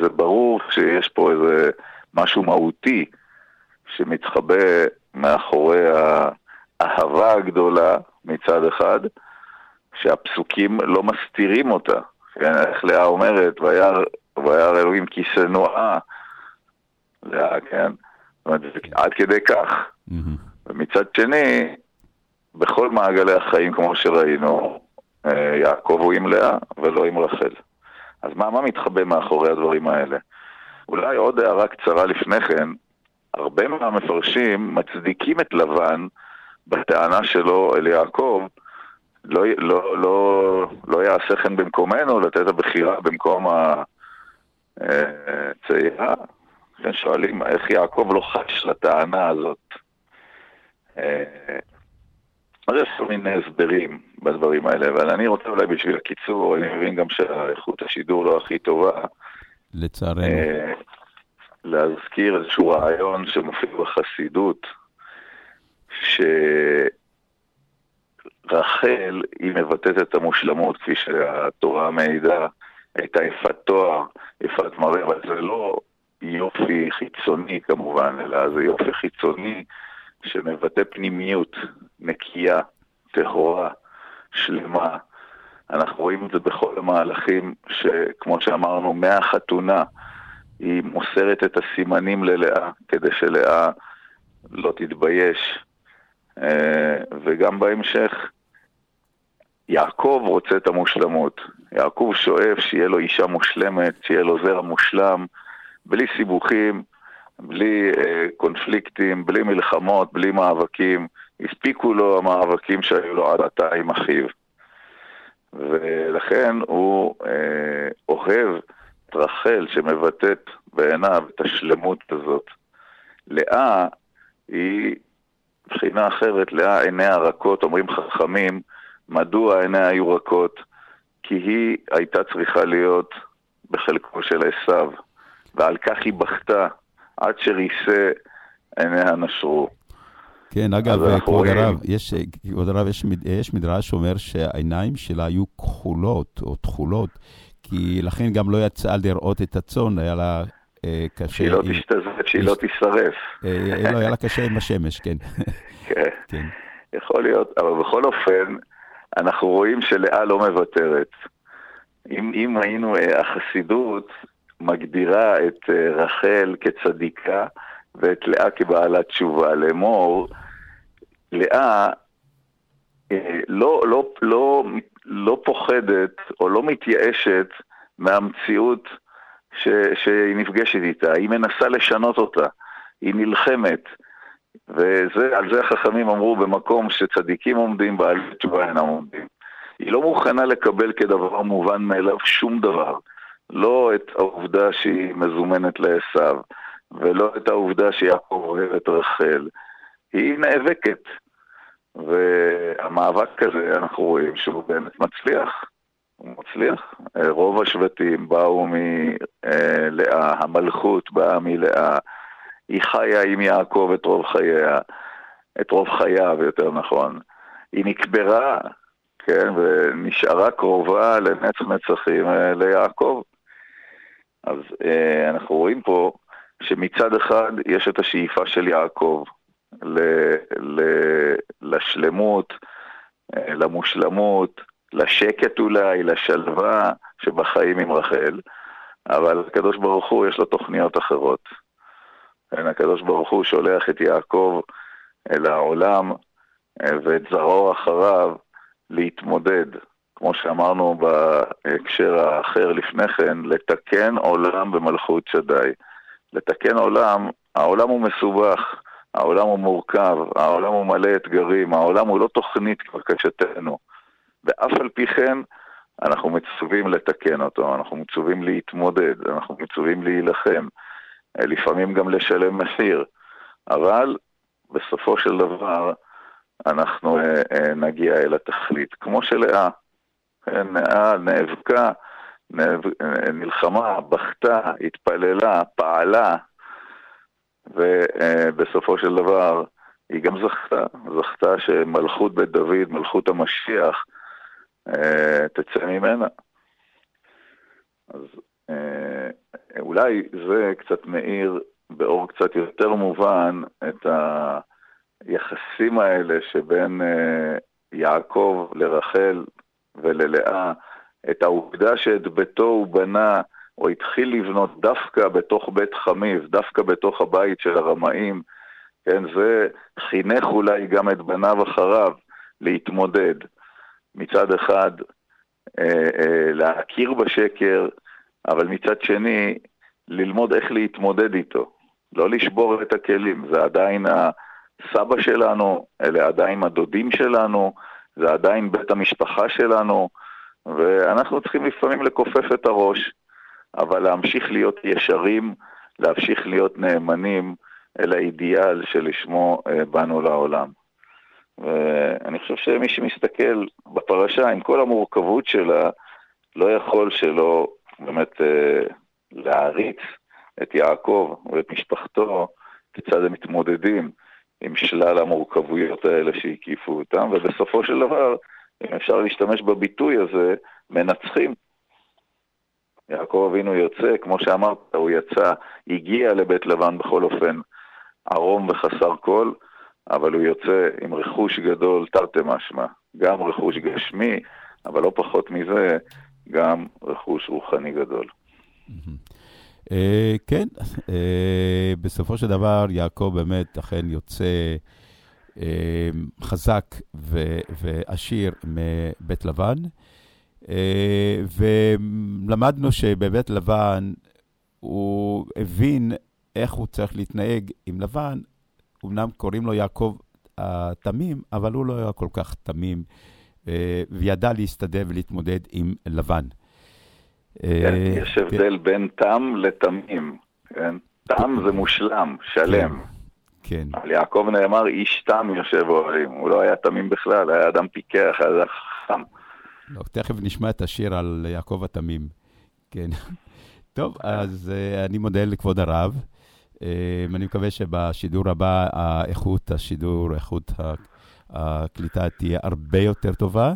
זה ברור שיש פה איזה משהו מהותי שמתחבא מאחורי האהבה הגדולה מצד אחד, שהפסוקים לא מסתירים אותה. כן, איך לאה אומרת, וירא אלוהים כי שנואה לאה, כן? זאת אומרת, זה עד כדי כך. ומצד שני, בכל מעגלי החיים, כמו שראינו, אה, יעקב הוא עם לאה ולא עם רחל. אז מה, מה מתחבא מאחורי הדברים האלה? אולי עוד הערה קצרה לפני כן, הרבה מהמפרשים מצדיקים את לבן בטענה שלו אל יעקב, לא, לא, לא, לא יעשה חן במקומנו לתת הבחירה במקום הצעירה. כן, שואלים איך יעקב לא חש לטענה הזאת. אה, אז יש כל מיני הסברים בדברים האלה, אבל אני רוצה אולי בשביל הקיצור, אני מבין גם שאיכות השידור לא הכי טובה, לצערנו. אה, להזכיר איזשהו רעיון שמופיע בחסידות, שרחל היא מבטאת את המושלמות, כפי שהתורה מעידה, הייתה יפת תואר, יפת מראה, אבל זה לא יופי חיצוני כמובן, אלא זה יופי חיצוני שמבטא פנימיות נקייה, טהורה, שלמה. אנחנו רואים את זה בכל המהלכים, שכמו שאמרנו, מהחתונה היא מוסרת את הסימנים ללאה, כדי שלאה לא תתבייש. אה, וגם בהמשך, יעקב רוצה את המושלמות. יעקב שואף שיהיה לו אישה מושלמת, שיהיה לו זרע מושלם, בלי סיבוכים, בלי אה, קונפליקטים, בלי מלחמות, בלי מאבקים. הספיקו לו המאבקים שהיו לו עד עתה עם אחיו. ולכן הוא אה, אוהב את רחל שמבטאת בעיניו את השלמות הזאת. לאה היא מבחינה אחרת, לאה עיניה רכות, אומרים חכמים, מדוע עיניה היו רכות? כי היא הייתה צריכה להיות בחלקו של עשיו, ועל כך היא בכתה עד שריסה עיניה נשרו. כן, אגב, כבוד הרב, יש, כבוד הרב, יש, יש מדרש שאומר שהעיניים שלה היו כחולות או תכולות, כי לכן גם לא יצאה לראות את הצאן, היה לה אה, קשה. שהיא לא תשתזף, שהיא לא תישרף. אה, לא, היה לה קשה עם השמש, כן. כן. כן. יכול להיות, אבל בכל אופן, אנחנו רואים שלאה לא מוותרת. אם, אם היינו, אה, החסידות מגדירה את אה, רחל כצדיקה ואת לאה כבעלת תשובה. לאמור, לאה אה, לא, לא, לא, לא פוחדת או לא מתייאשת מהמציאות ש, שהיא נפגשת איתה, היא מנסה לשנות אותה, היא נלחמת. ועל זה החכמים אמרו במקום שצדיקים עומדים, בעלי תשובה אינם עומדים. היא לא מוכנה לקבל כדבר מובן מאליו שום דבר. לא את העובדה שהיא מזומנת לעשו, ולא את העובדה שיעקב אוהב את רחל. היא נאבקת. והמאבק הזה, אנחנו רואים שהוא באמת מצליח. הוא מצליח. אה, רוב השבטים באו מלאה, המלכות באה מלאה. היא חיה עם יעקב את רוב חייה, את רוב חייו, יותר נכון. היא נקברה, כן, ונשארה קרובה לנצח נצחים אה, ליעקב. אז אה, אנחנו רואים פה שמצד אחד יש את השאיפה של יעקב ל, ל, לשלמות, אה, למושלמות, לשקט אולי, לשלווה שבחיים עם רחל, אבל הקדוש ברוך הוא יש לו תוכניות אחרות. כן, הקדוש ברוך הוא שולח את יעקב אל העולם אה, ואת זרעו אחריו להתמודד, כמו שאמרנו בהקשר האחר לפני כן, לתקן עולם במלכות שדי. לתקן עולם, העולם הוא מסובך, העולם הוא מורכב, העולם הוא מלא אתגרים, העולם הוא לא תוכנית כבקשתנו. ואף על פי כן, אנחנו מצווים לתקן אותו, אנחנו מצווים להתמודד, אנחנו מצווים להילחם. לפעמים גם לשלם מחיר, אבל בסופו של דבר אנחנו אה, אה, נגיע אל התכלית, כמו שלאה, לאה נאבקה, נאב... אה, נלחמה, בכתה, התפללה, פעלה, ובסופו של דבר היא גם זכתה, זכתה שמלכות בית דוד, מלכות המשיח, אה, תצא ממנה. אז אה, אולי זה קצת מאיר באור קצת יותר מובן את היחסים האלה שבין אה, יעקב לרחל וללאה, את העובדה שאת ביתו הוא בנה או התחיל לבנות דווקא בתוך בית חמיב, דווקא בתוך הבית של הרמאים, כן, זה חינך אולי גם את בניו אחריו להתמודד. מצד אחד, אה, אה, להכיר בשקר, אבל מצד שני, ללמוד איך להתמודד איתו. לא לשבור את הכלים, זה עדיין הסבא שלנו, אלה עדיין הדודים שלנו, זה עדיין בית המשפחה שלנו, ואנחנו צריכים לפעמים לכופף את הראש, אבל להמשיך להיות ישרים, להמשיך להיות נאמנים אל האידיאל שלשמו אה, באנו לעולם. ואני חושב שמי שמסתכל בפרשה עם כל המורכבות שלה, לא יכול שלא באמת אה, להעריץ את יעקב ואת משפחתו, כיצד הם מתמודדים עם שלל המורכבויות האלה שהקיפו אותם, ובסופו של דבר, אם אפשר להשתמש בביטוי הזה, מנצחים. יעקב אבינו יוצא, כמו שאמרת, הוא יצא, הגיע לבית לבן בכל אופן ערום וחסר כל, אבל הוא יוצא עם רכוש גדול תרתי משמע, גם רכוש גשמי, אבל לא פחות מזה, גם רכוש רוחני גדול. אה, כן, אה, בסופו של דבר יעקב באמת אכן יוצא אה, חזק ועשיר מבית לבן, אה, ולמדנו שבבית לבן הוא הבין איך הוא צריך להתנהג עם לבן, אמנם קוראים לו יעקב התמים, אבל הוא לא היה כל כך תמים, אה, וידע להסתדר ולהתמודד עם לבן. כן, אה, יש הבדל בין תם לתמים, כן? תם זה מושלם, שלם. כן, על יעקב נאמר, איש תם יושב אוהלים. הוא לא היה תמים בכלל, היה אדם פיקח, היה אדם חכם. לא, תכף נשמע את השיר על יעקב התמים. כן. טוב, אז uh, אני מודה לכבוד הרב. אה, אני מקווה שבשידור הבא, האיכות השידור, איכות הקליטה תהיה הרבה יותר טובה.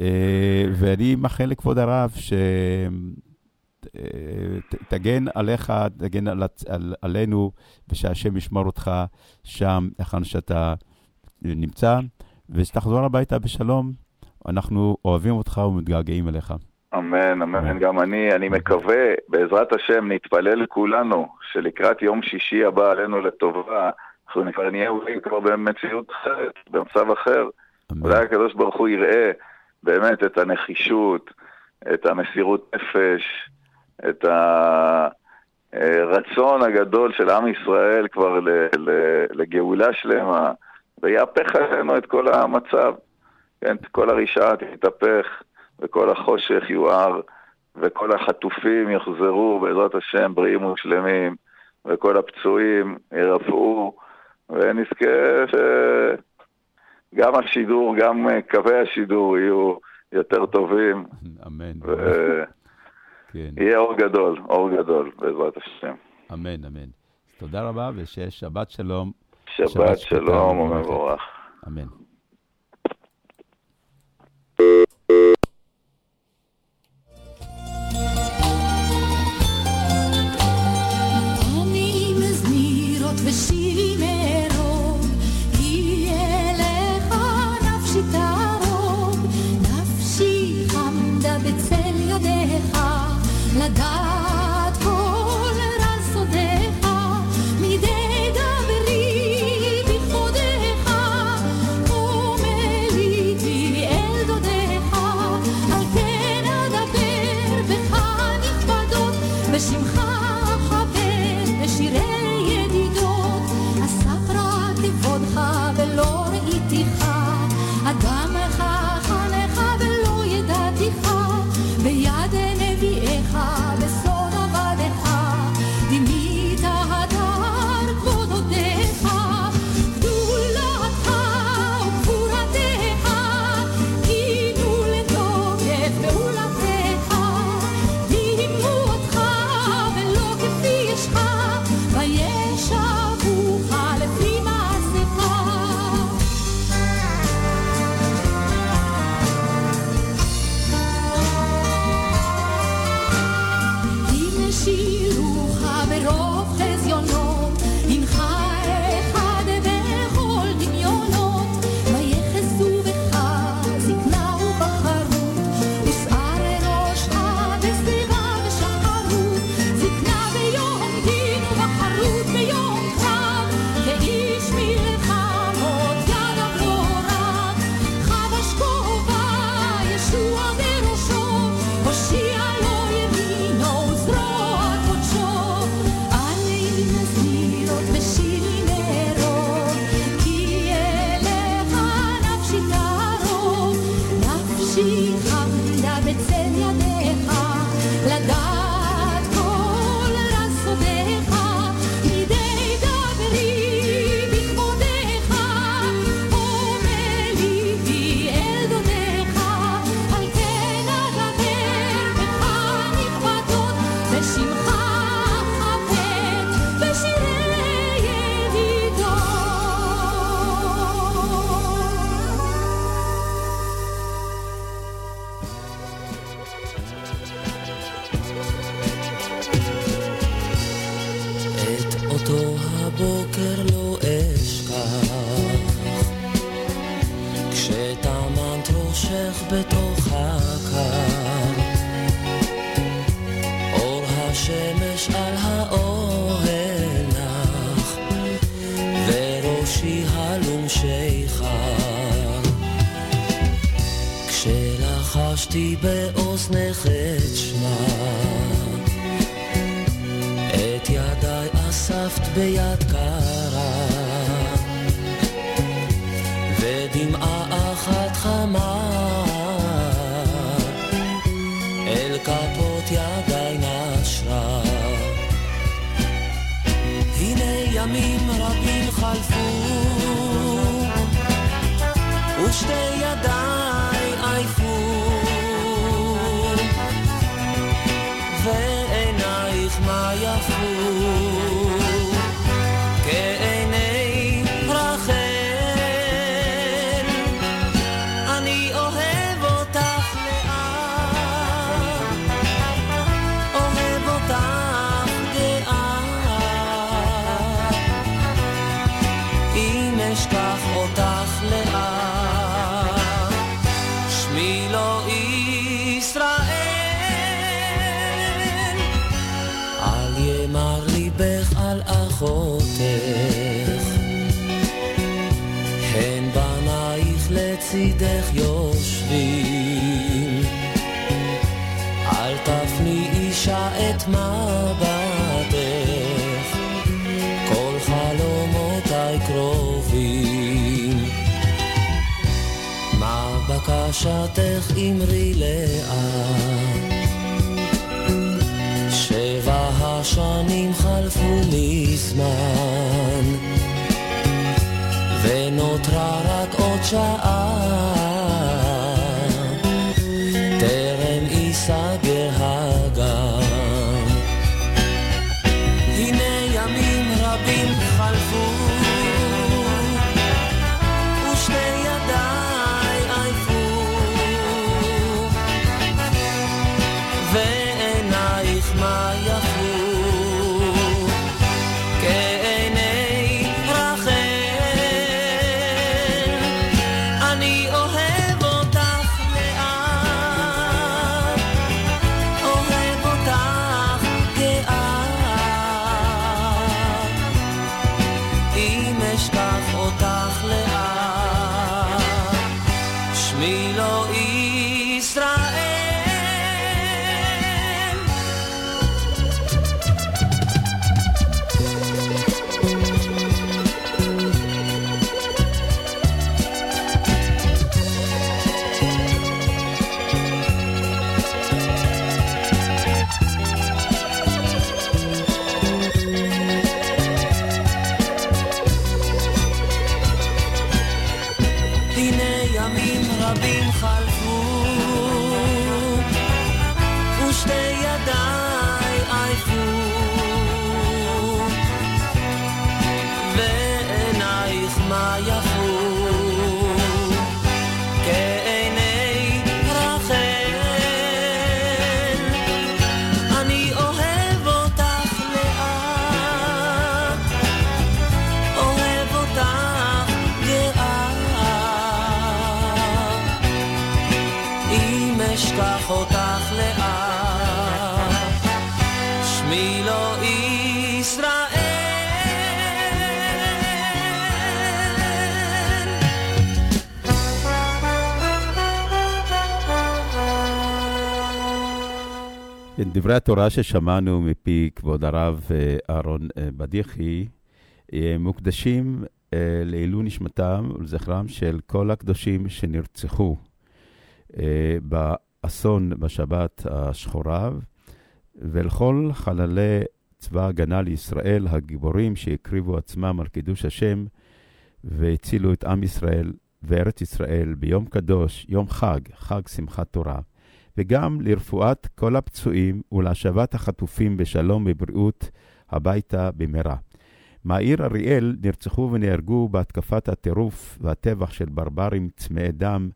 אה, ואני מאחל לכבוד הרב שתגן עליך, תגן על, על, עלינו, ושהשם ישמור אותך שם, היכן שאתה נמצא, ושתחזור הביתה בשלום. אנחנו אוהבים אותך ומתגעגעים אליך. אמן, אמן, גם אני, אני מקווה, בעזרת השם, נתפלל כולנו, שלקראת יום שישי הבא עלינו לטובה, אנחנו כבר נהיה אולי כבר במציאות אחרת, במצב אחר. אולי הקדוש ברוך הוא יראה באמת את הנחישות, את המסירות נפש, את הרצון הגדול של עם ישראל כבר לגאולה שלמה, ויהפך עלינו את כל המצב. כן, כל הרשעה תתהפך, וכל החושך יואר, וכל החטופים יחזרו בעזרת השם בריאים ושלמים, וכל הפצועים ירפאו, ונזכה שגם השידור, גם קווי השידור יהיו יותר טובים, אמן. ויהיה כן, אור גדול, אור גדול, בעזרת השם. אמן, אמן. תודה רבה, ושיהיה שבת שלום. שבת שקטה שלום. ומבורך. אמן. דברי התורה ששמענו מפי כבוד הרב אה, אהרון אה, בדיחי אה, מוקדשים לעילוי נשמתם ולזכרם של כל הקדושים שנרצחו באסון בשבת השחורה, ולכל חללי צבא ההגנה לישראל, הגיבורים שהקריבו עצמם על קידוש השם והצילו את עם ישראל וארץ ישראל ביום קדוש, יום חג, חג שמחת תורה. וגם לרפואת כל הפצועים ולהשבת החטופים בשלום ובריאות הביתה במהרה. מהעיר אריאל נרצחו ונהרגו בהתקפת הטירוף והטבח של ברברים צמאי דם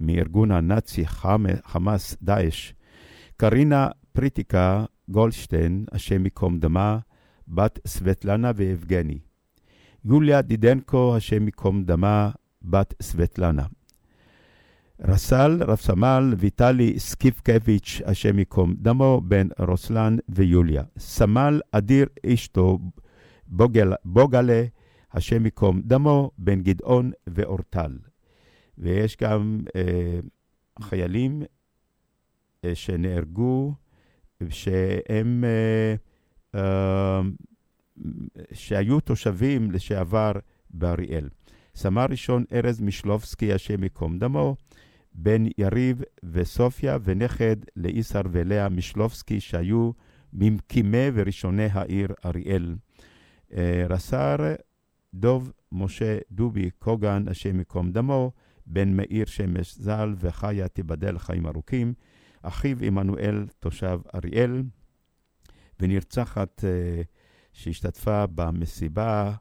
מארגון הנאצי חמ- חמאס דאעש. קרינה פריטיקה גולדשטיין, השם ייקום דמה, בת סבטלנה ויבגני. יוליה דידנקו, השם ייקום דמה, בת סבטלנה. רס"ל, רב סמל ויטלי סקיפקביץ', השם ייקום דמו, בן רוסלן ויוליה. סמל אדיר אשתו בוגל, בוגלה, השם ייקום דמו, בן גדעון ואורטל. ויש גם אה, חיילים אה, שנהרגו, שהם, אה, אה, שהיו תושבים לשעבר באריאל. סמל ראשון ארז משלובסקי, השם ייקום דמו, בן יריב וסופיה ונכד לאיסר ולאה משלובסקי, שהיו ממקימי וראשוני העיר אריאל. אה, רס"ר דוב משה דובי קוגן, השם ייקום דמו, בן מאיר שמש ז"ל וחיה תיבדל חיים ארוכים, אחיו עמנואל, תושב אריאל, ונרצחת אה, שהשתתפה במסיבה,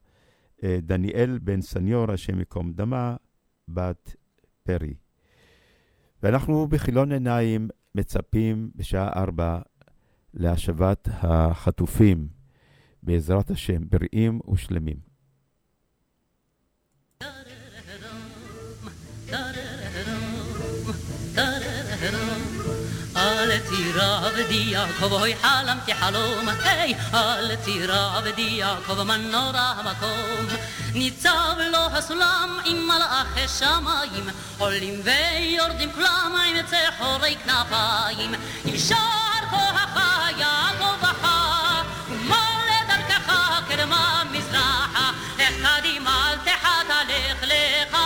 אה, דניאל בן סניור, השם ייקום דמה, בת פרי. ואנחנו בכיליון עיניים מצפים בשעה ארבע להשבת החטופים, בעזרת השם, בריאים ושלמים. המקום. ניצב לו הסולם עם מלאכי שמיים, עולים ויורדים כולם עם צחורי כנפיים. ישר כוחך יעקב בכה, ומול דרכך קדמה מזרחה, לך קדימה אל תחת הלך לך,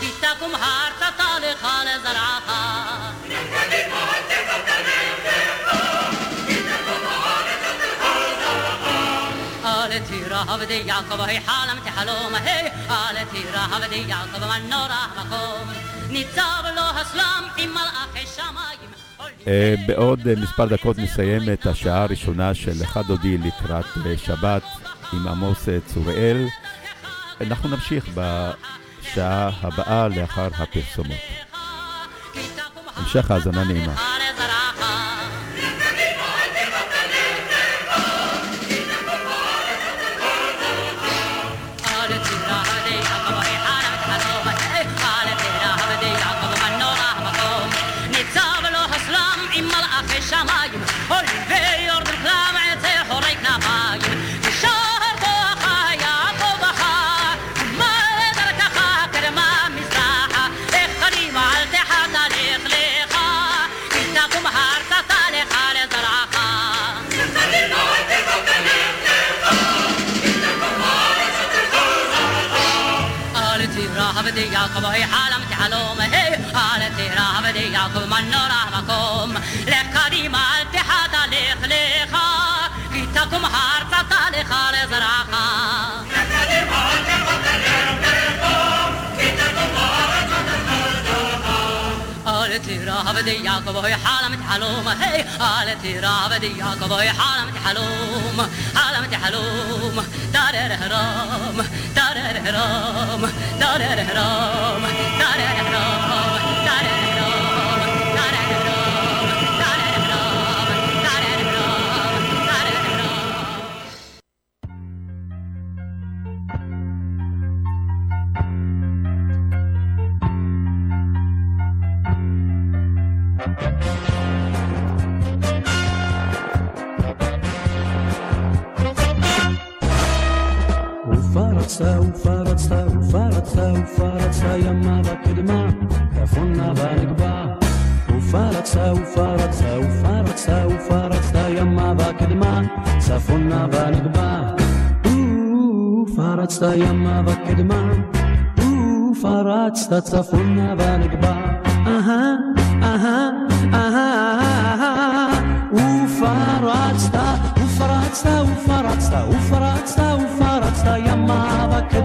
כי תקום הרצתה לך לזרעך. עבדי יעקב, היי חלמתי חלום, היי, אל תירא עבדי יעקב, מנורה המקום. ניצב לו הסלם עם מלאכי שמיים. בעוד אה, מספר דקות נסיים את השעה הראשונה של אחד דודי לקראת אה, שבת עם עמוס אה, צוריאל. אנחנו נמשיך בשעה הבאה לאחר הפרסומות. המשך האזנה נעימה. עבדי יעקב, היי תירא עבדי יעקב, היי חלמתי חלום, היי, אל תירא עבדי יעקב, היי חלמתי חלום, חלמתי חלום, טרררם, טרררם, טרררם, טרררם, ופרצת ופרצת ופרצת ופרצת ימה בקדמה, צפונה בנגבה. ופרצת ופרצת ופרצת ופרצת ימה בקדמה, צפונה בנגבה. ופרצת ימה בקדמה, ופרצת צפונה בנגבה. אהה, אהה, אהה, אהה, ופרצת, ופרצת, ופרצת, Da šta ja mava kad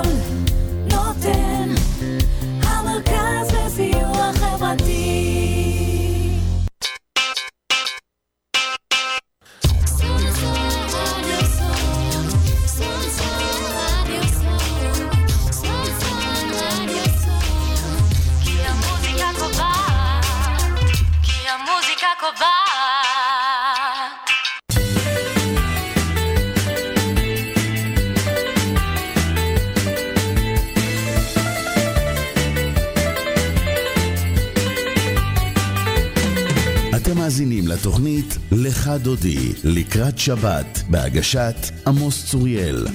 "לך דודי" לקראת שבת, בהגשת עמוס צוריאל.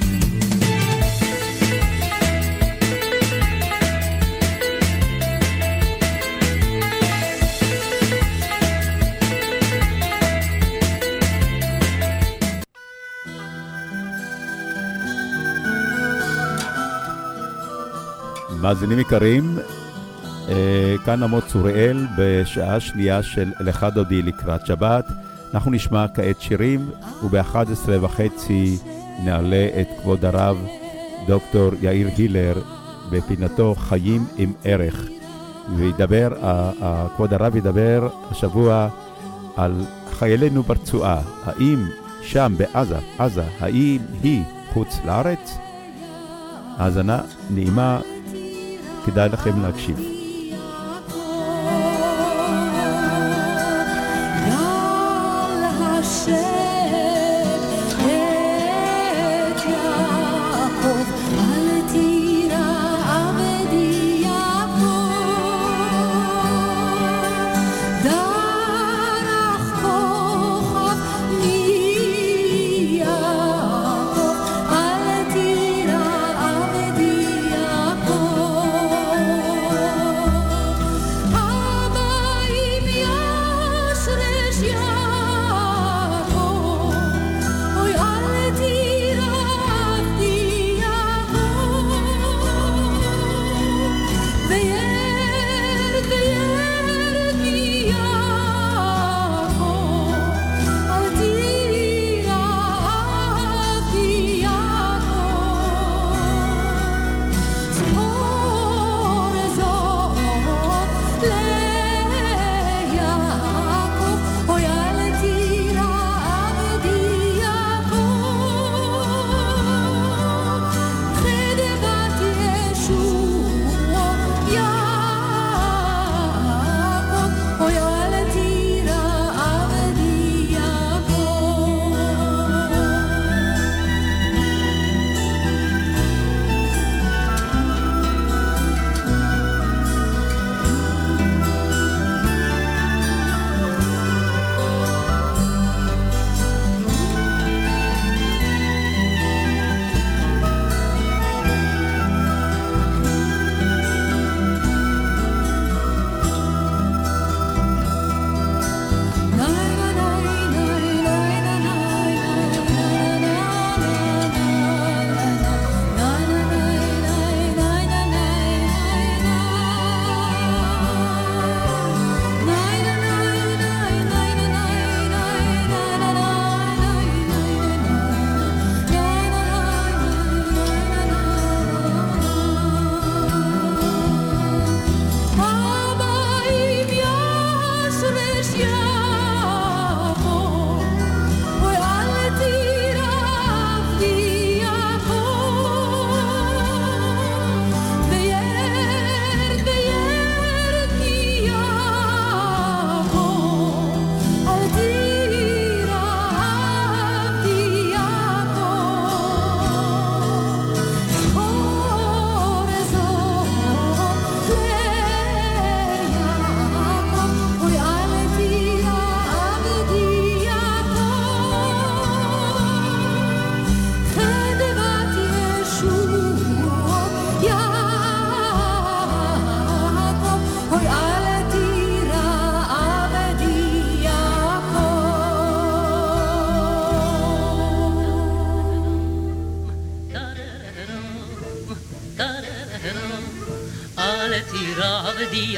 מאזינים יקרים, אה, כאן עמוס צוריאל בשעה שנייה של לך דודי לקראת שבת. אנחנו נשמע כעת שירים, וב-11 וחצי נעלה את כבוד הרב דוקטור יאיר הילר בפינתו חיים עם ערך. וידבר, כבוד הרב ידבר השבוע על חיילינו ברצועה. האם שם בעזה, עזה, האם היא חוץ לארץ? האזנה נעימה, כדאי לכם להקשיב.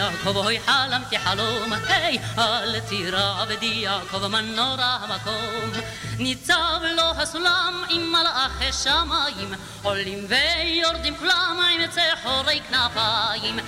יעקב, אוי חלמתי חלום, היי, אל תירא עבדי יעקב, מנורה המקום. ניצב לו הסולם עם מלאכי שמיים, עולים ויורדים כולם עם צחורי כנפיים.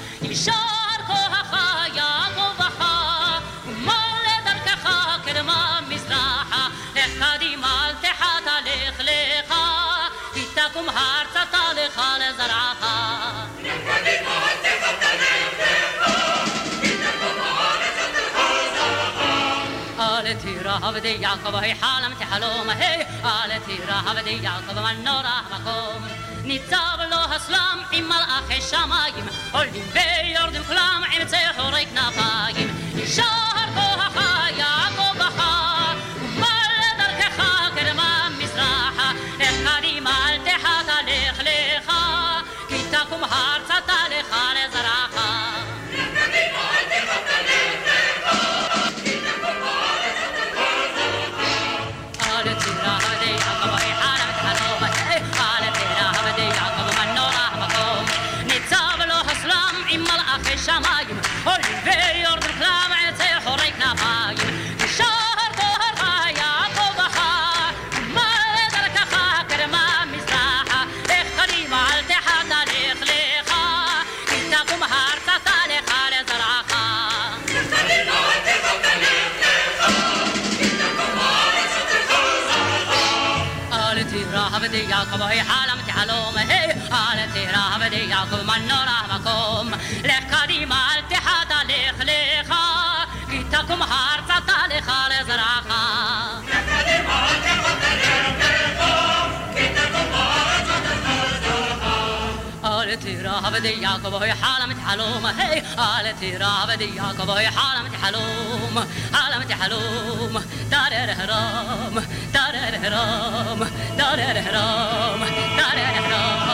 עבדי יעקב, היי חלמתי חלום, היי אל תירא עבדי יעקב, מנורה המקום. ניצב לו הסלם עם מלאכי שמיים, עולים ויורדים כולם עם צחורי עבדי יעקב, היי חלמתי חלום, היי אל תירא עבדי יעקב, מנורה המקום. לך קדימה אל תחת לך לך, כי תקום הרצת לך לזרעך. אל תירא עבדי יעקב, היי חלמתי חלום, היי אל תירא עבדי יעקב, היי חלמתי חלום, חלמתי חלום, דרררם, دار الاحرام دار الاحرام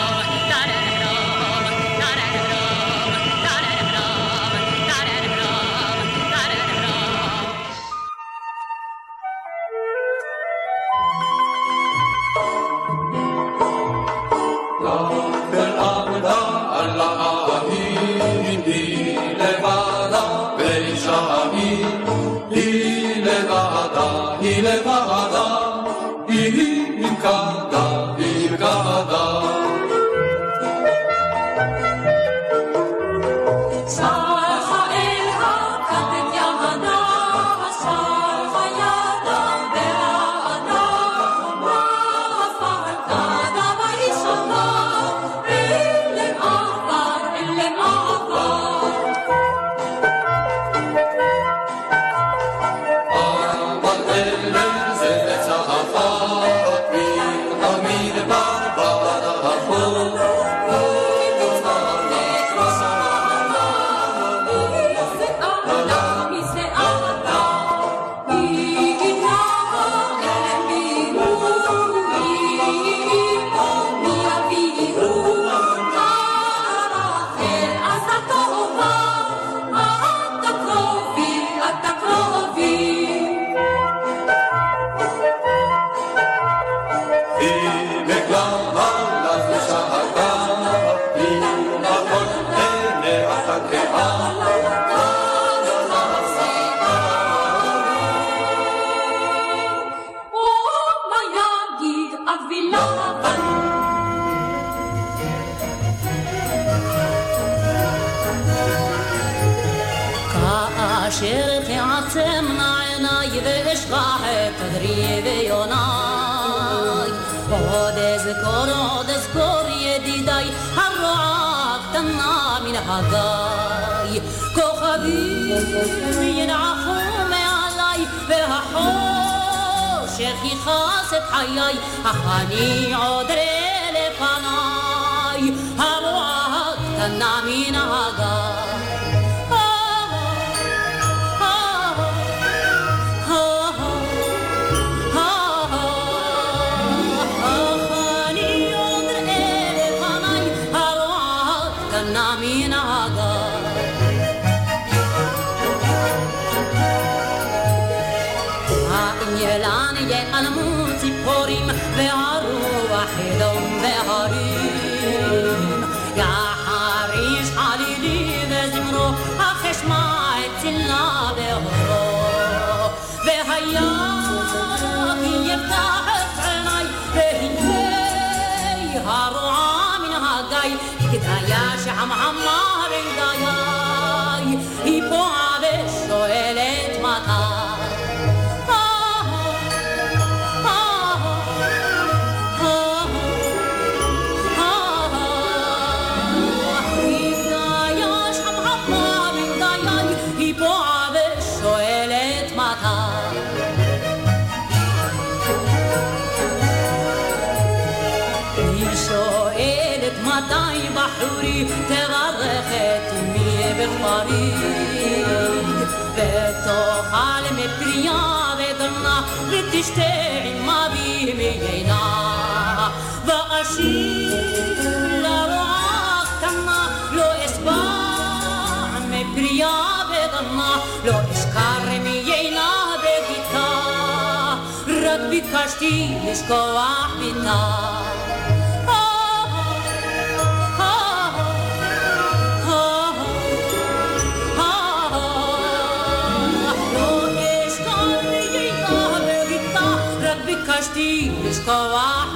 חיי אך אני עוד ראה לפניי הרוע קטנה מן הגיא دایا شمع ما رنگ دایا ותשתה עם אבי מיינה ואשיב לרועה קטנה לא אשבע מפריה ודנה לא אשכר מיינה בביתה רק ביקשתי לשכוח ביתה ביקשתי לשכוח ביתה.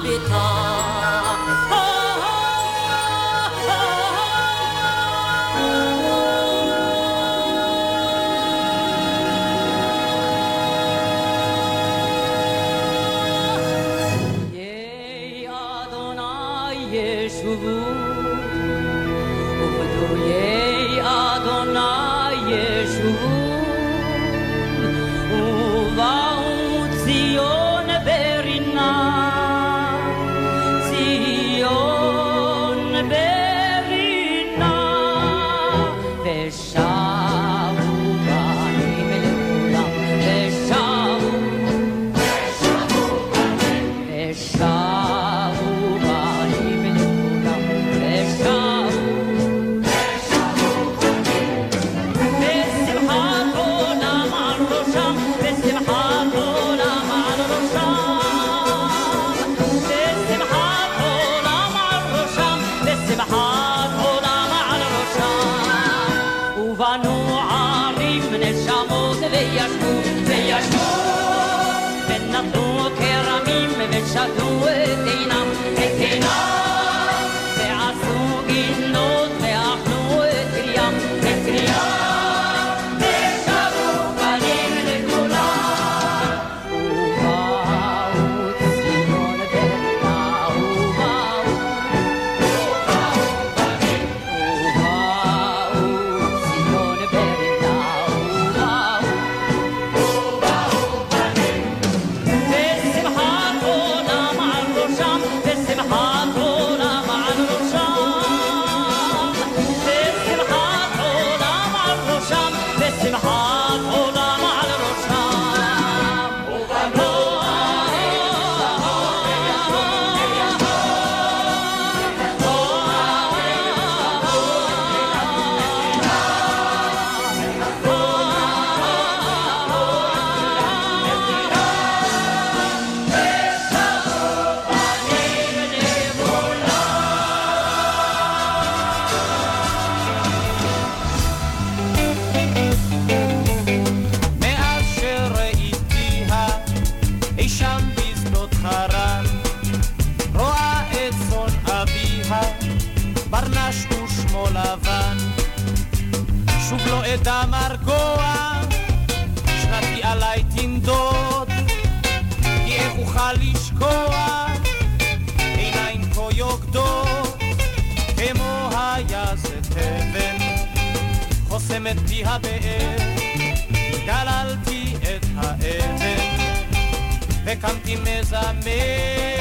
חרן רואה את צאן אביה ברנש ושמו לבן שוב לא אדע מרגוע שנתי עליי תנדוד כי איך אוכל לשקוע עיניים כה יוקדות כמו היה זה תבן חוסם את פי הבאר גללתי את האבן come to mesa me.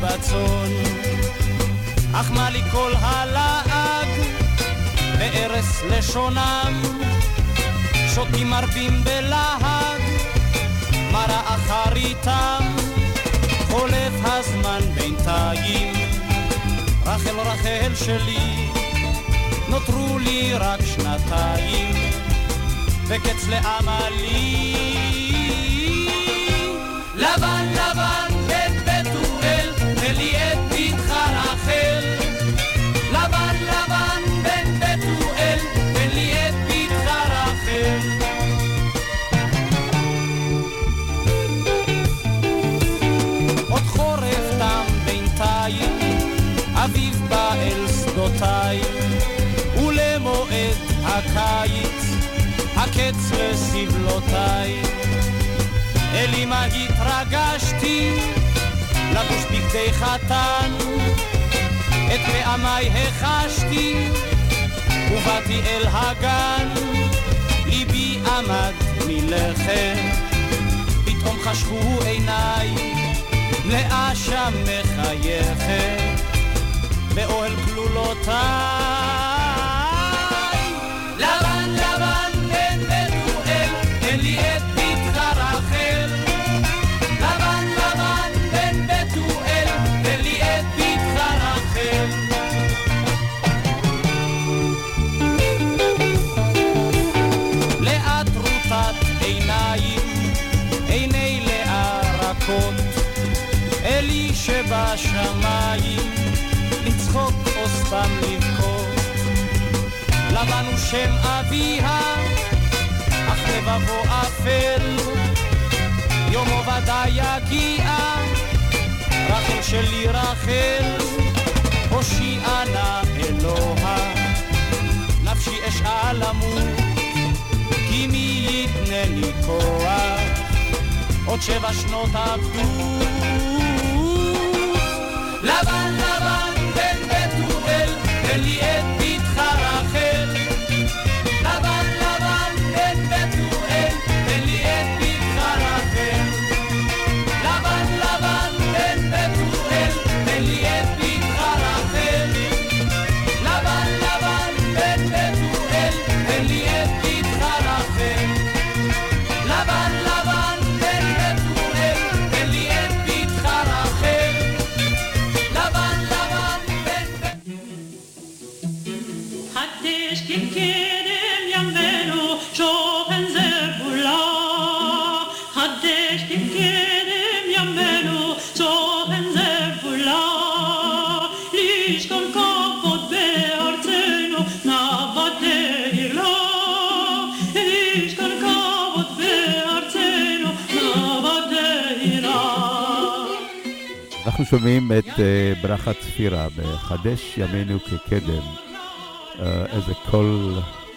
בצאן. אך מה לי כל הלעג? בארס לשונם. שותים מרבים בלהג מרה אחריתם חולף הזמן בינתיים. רחל רחל שלי נותרו לי רק שנתיים, וקץ לעמלי. לבן שדותיי, ולמועד הקיץ, הקץ לסבלותיי. אל אמא התרגשתי, לבוש בגדי חתן, את פעמיי החשתי, ובאתי אל הגן, ליבי עמד מלכת, פתאום חשכו עיניי, לאה שם מחייכת, באוהל כלולותיי. שם אביה, אך לבבו אפל, יומו ודאי יגיע, רחל שלי רחל, הושיעה נא אלוה, נפשי אשאל למות, כי מי יתנני כוח, עוד שבע שנות עבדות. לבן אנחנו שומעים את אה, ברכה צפירה בחדש ימינו כקדם. אה, איזה קול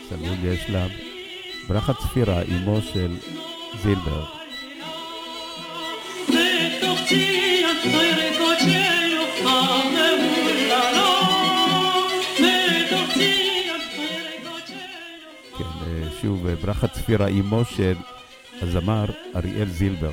צלול יש לה. ברכה צפירה, אמו של זילבר. כן, אה, שוב, ברכה צפירה, אמו של הזמר אריאל זילבר.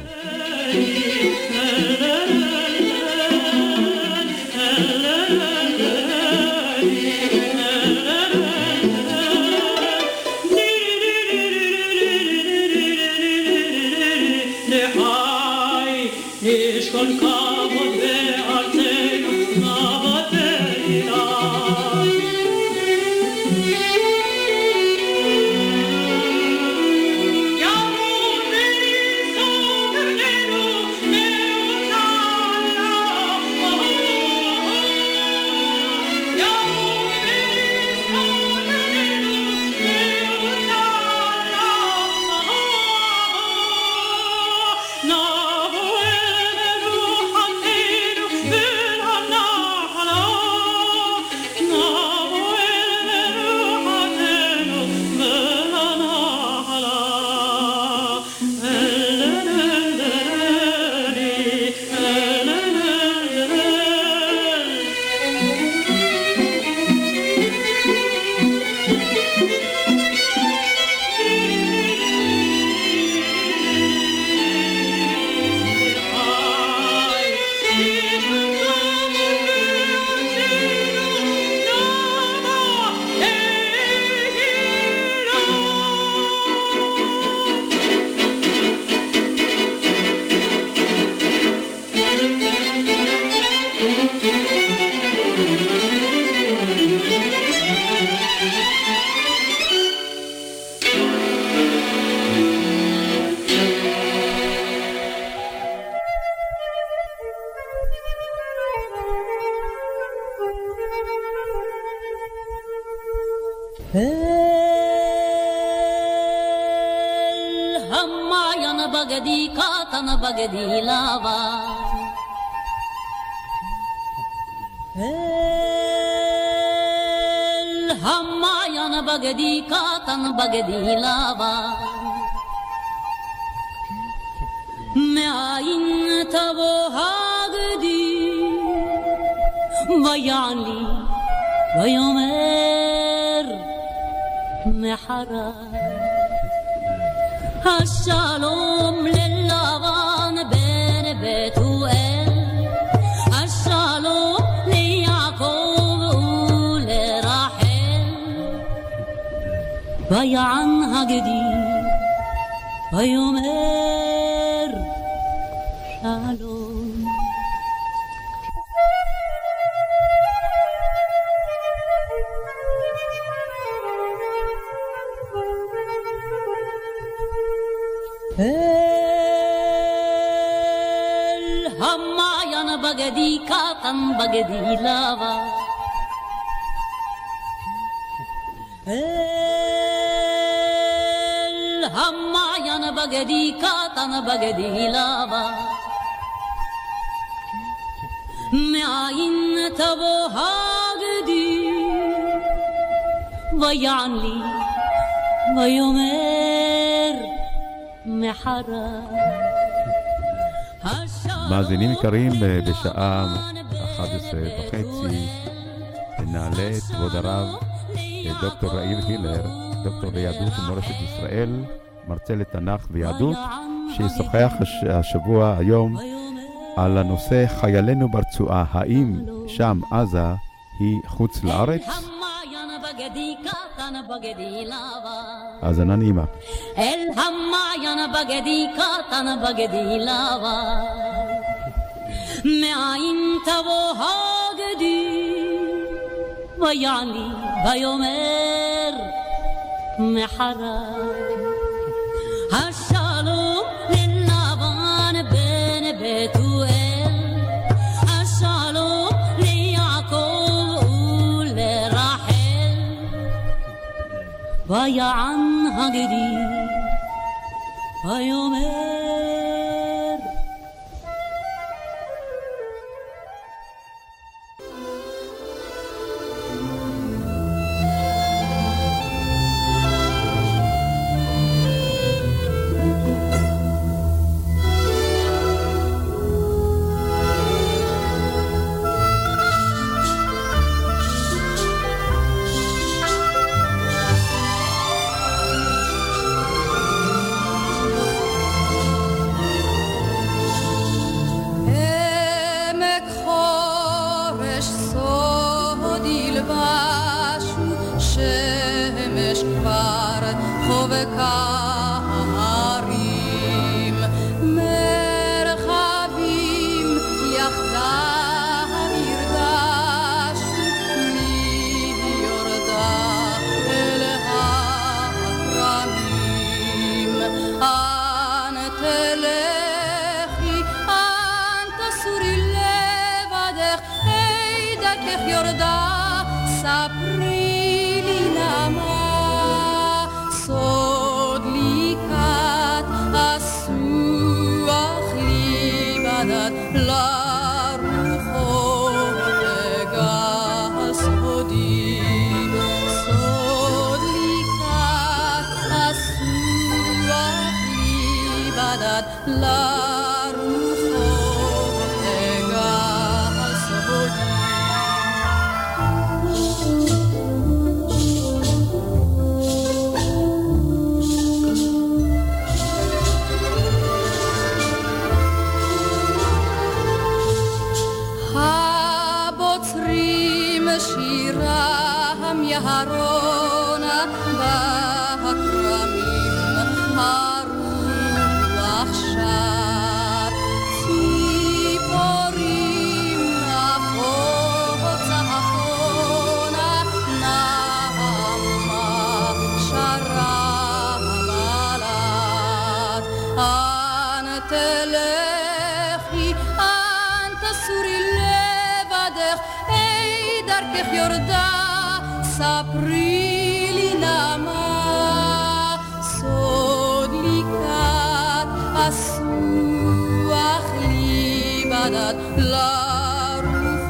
המעיין בגדי קטן בגדי לבן אל המעיין בגדי קטן בגדי לבן מאין תבוא הגדי ויען לי ויאמר מחרה מאזינים יקרים, בשעה 11 וחצי נעלה את כבוד הרב דוקטור יאיר הילר, דוקטור ליהדות ומורשת ישראל, מרצה לתנ"ך ויהדות, שישוחח הש- השבוע, היום, על הנושא חיילינו ברצועה, האם שם עזה היא חוץ לארץ? האזנה נעימה. אל המעיין בגדי קטן בגדי לבן מאין תבוא הגדי ויען לי ויאמר מחרה השלום ללבן בן בתואל השלום ליעקב ולרחל ויען הגדי יורדה ספרי לי נעמה, סוד לקראת אסוח לי בדד לרוחות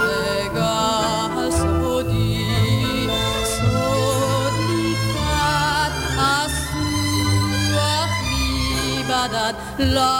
וגל סודי, סוד לקראת אסוח לי בדד לרוחות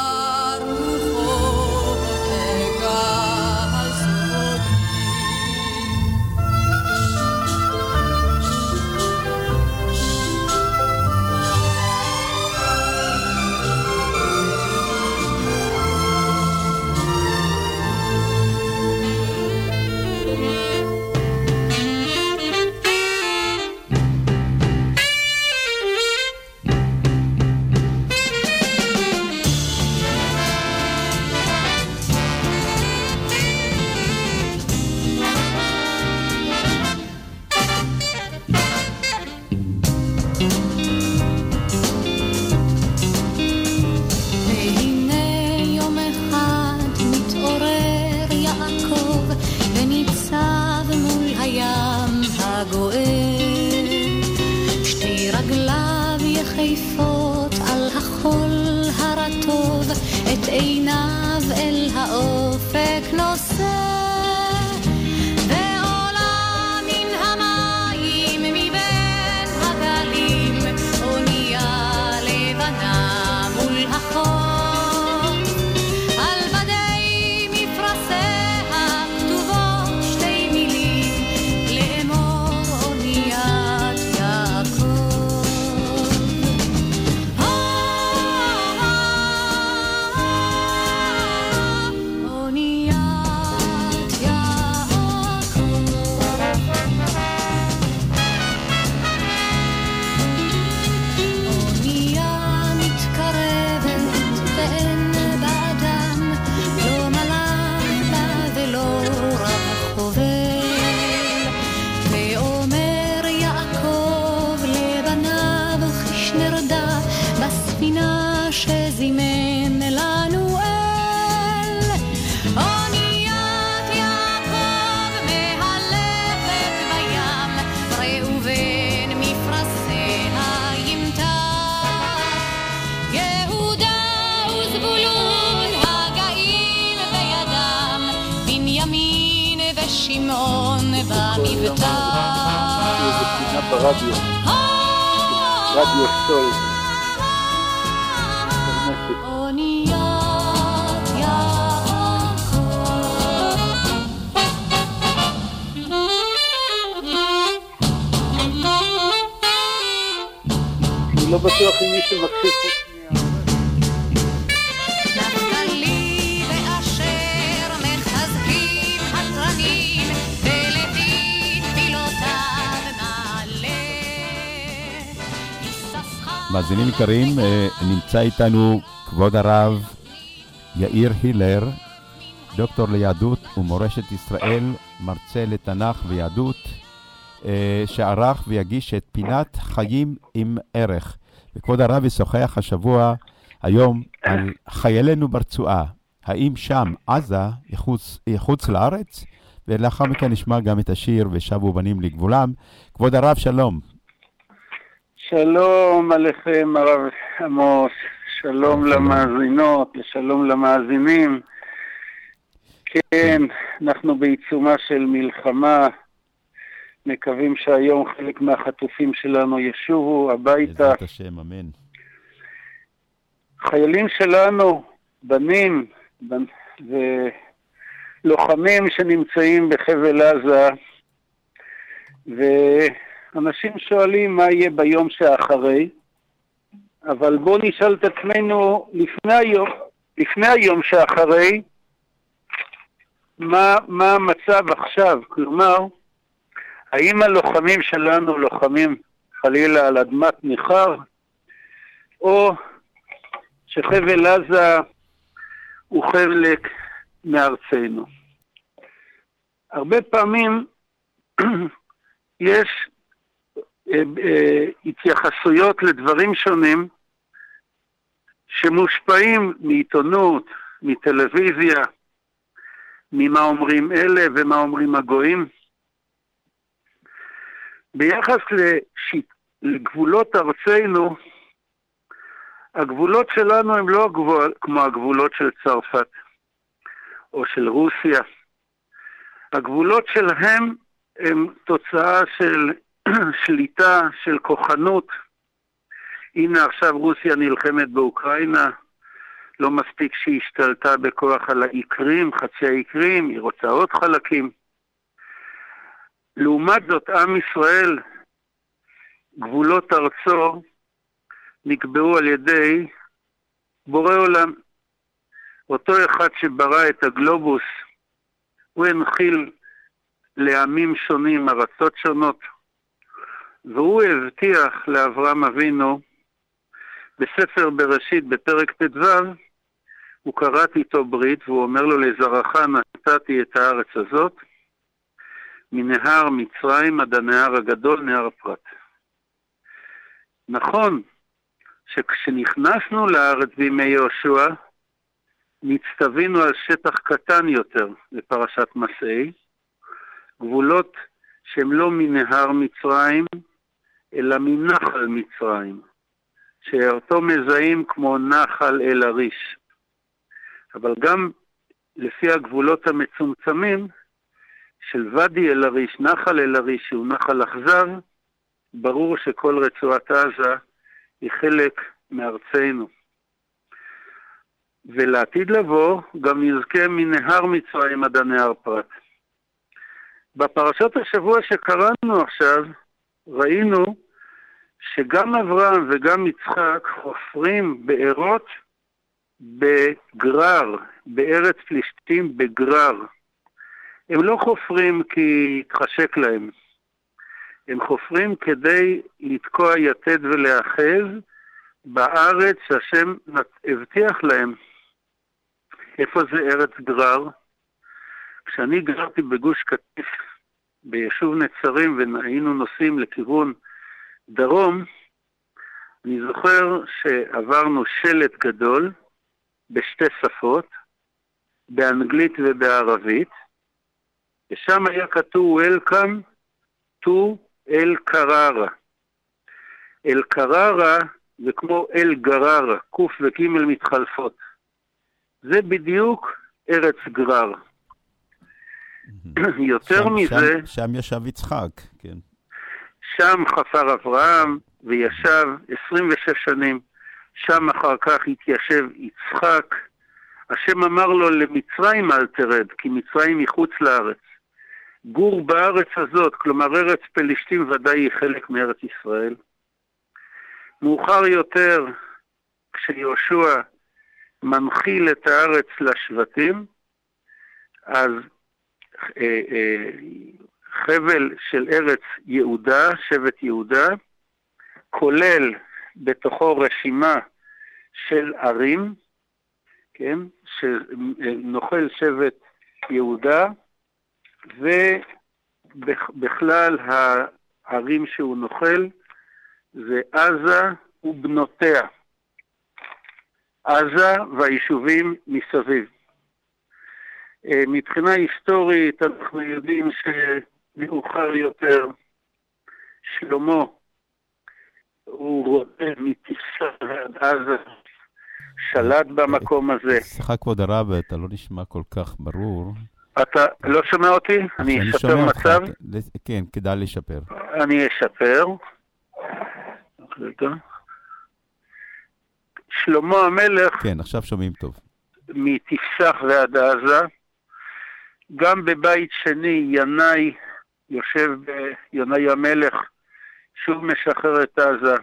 יקרים, אה, נמצא איתנו כבוד הרב יאיר הילר, דוקטור ליהדות ומורשת ישראל, מרצה לתנ"ך ויהדות, אה, שערך ויגיש את פינת חיים עם ערך. וכבוד הרב ישוחח השבוע, היום, על חיילינו ברצועה. האם שם, עזה, היא היא חוץ לארץ? ולאחר מכן נשמע גם את השיר "ושבו בנים לגבולם". כבוד הרב, שלום. שלום עליכם, הרב עמוס, שלום למאזינות ושלום למאזינים. כן, אנחנו בעיצומה של מלחמה, מקווים שהיום חלק מהחטופים שלנו ישובו הביתה. בעזרת השם, אמן. חיילים שלנו, בנים בנ- ולוחמים שנמצאים בחבל עזה, ואנשים שואלים מה יהיה ביום שאחרי, אבל בואו נשאל את עצמנו לפני היום, לפני היום שאחרי, מה, מה המצב עכשיו? כלומר, האם הלוחמים שלנו לוחמים חלילה על אדמת ניכר, או שחבל עזה הוא חלק מארצנו. הרבה פעמים יש התייחסויות לדברים שונים שמושפעים מעיתונות, מטלוויזיה, ממה אומרים אלה ומה אומרים הגויים. ביחס לשיט... לגבולות ארצנו, הגבולות שלנו הם לא הגבול, כמו הגבולות של צרפת או של רוסיה. הגבולות שלהם הם תוצאה של שליטה, של כוחנות. הנה עכשיו רוסיה נלחמת באוקראינה, לא מספיק שהיא השתלטה בכוח על האיכרים, חצי האיכרים, היא רוצה עוד חלקים. לעומת זאת, עם ישראל, גבולות ארצו נקבעו על ידי בורא עולם. אותו אחד שברא את הגלובוס, הוא הנחיל לעמים שונים, ארצות שונות, והוא הבטיח לאברהם אבינו בספר בראשית, בפרק ט"ו, הוא כרת איתו ברית, והוא אומר לו, לזרעך נתתי את הארץ הזאת, מנהר מצרים עד הנהר הגדול, נהר פרת. נכון שכשנכנסנו לארץ בימי יהושע, נצטווינו על שטח קטן יותר בפרשת מסעי, גבולות שהם לא מנהר מצרים, אלא מנחל מצרים, שאותו מזהים כמו נחל אל עריש. אבל גם לפי הגבולות המצומצמים של ואדי אל עריש, נחל אל עריש, שהוא נחל אכזר, ברור שכל רצועת עזה היא חלק מארצנו. ולעתיד לבוא גם נזכה מנהר מצרים עד הנהר פרת. בפרשת השבוע שקראנו עכשיו, ראינו שגם אברהם וגם יצחק חופרים בארות בגרר, בארץ פלישתים בגרר. הם לא חופרים כי התחשק להם, הם חופרים כדי לתקוע יתד ולהאחז בארץ שהשם הבטיח להם. איפה זה ארץ גרר? כשאני גרתי בגוש קטיף, ביישוב נצרים, והיינו נוסעים לכיוון דרום, אני זוכר שעברנו שלט גדול בשתי שפות, באנגלית ובערבית, ושם היה כתוב Welcome to אל קררה. אל קררה זה כמו אל גררה, ק' וג' מתחלפות. זה בדיוק ארץ גרר. יותר שם- מזה, שם- שם ישב יצחק, כן. שם חפר אברהם וישב 26 שנים, שם אחר כך התיישב יצחק. השם אמר לו למצרים אל תרד, כי מצרים מחוץ לארץ. גור בארץ הזאת, כלומר ארץ פלישתים ודאי היא חלק מארץ ישראל. מאוחר יותר, כשיהושע מנחיל את הארץ לשבטים, אז חבל של ארץ יהודה, שבט יהודה, כולל בתוכו רשימה של ערים, כן, שנוכל שבט יהודה, ובכלל הערים שהוא נוכל זה עזה ובנותיה. עזה והיישובים מסביב. אה, מבחינה היסטורית אנחנו יודעים שמאוחר יותר שלמה הוא רואה מטיסה עד עזה, שלט במקום הזה. סליחה, כבוד הרב, אתה לא נשמע כל כך ברור. אתה לא שומע אותי? אני אשפר אותך, מצב? ת- כן, כדאי לשפר. אני אשפר. שלמה המלך כן, עכשיו שומעים טוב. מתפסח ועד עזה. גם בבית שני ינאי יושב, ב- ינאי המלך, שוב משחרר את עזה.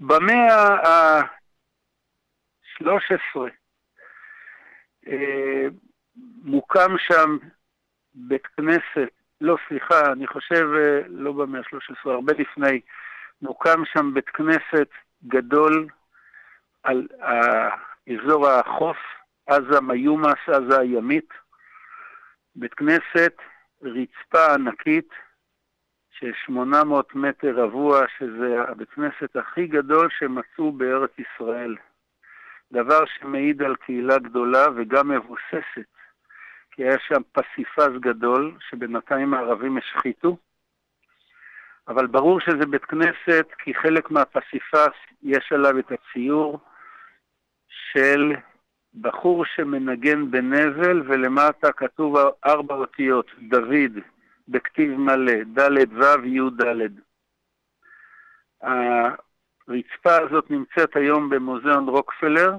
במאה ה-13 אה, מוקם שם בית כנסת, לא סליחה, אני חושב אה, לא במאה ה-13, הרבה לפני, מוקם שם בית כנסת גדול על אזור החוף, עזה מיומס, עזה הימית. בית כנסת, רצפה ענקית של 800 מטר רבוע, שזה הבית כנסת הכי גדול שמצאו בארץ ישראל. דבר שמעיד על קהילה גדולה וגם מבוססת, כי היה שם פסיפס גדול שבינתיים הערבים השחיתו, אבל ברור שזה בית כנסת, כי חלק מהפסיפס יש עליו את הציור של בחור שמנגן בנבל, ולמטה כתוב ארבע אותיות, דוד, בכתיב מלא, ד' ו' י' ד'. הרצפה הזאת נמצאת היום במוזיאון רוקפלר,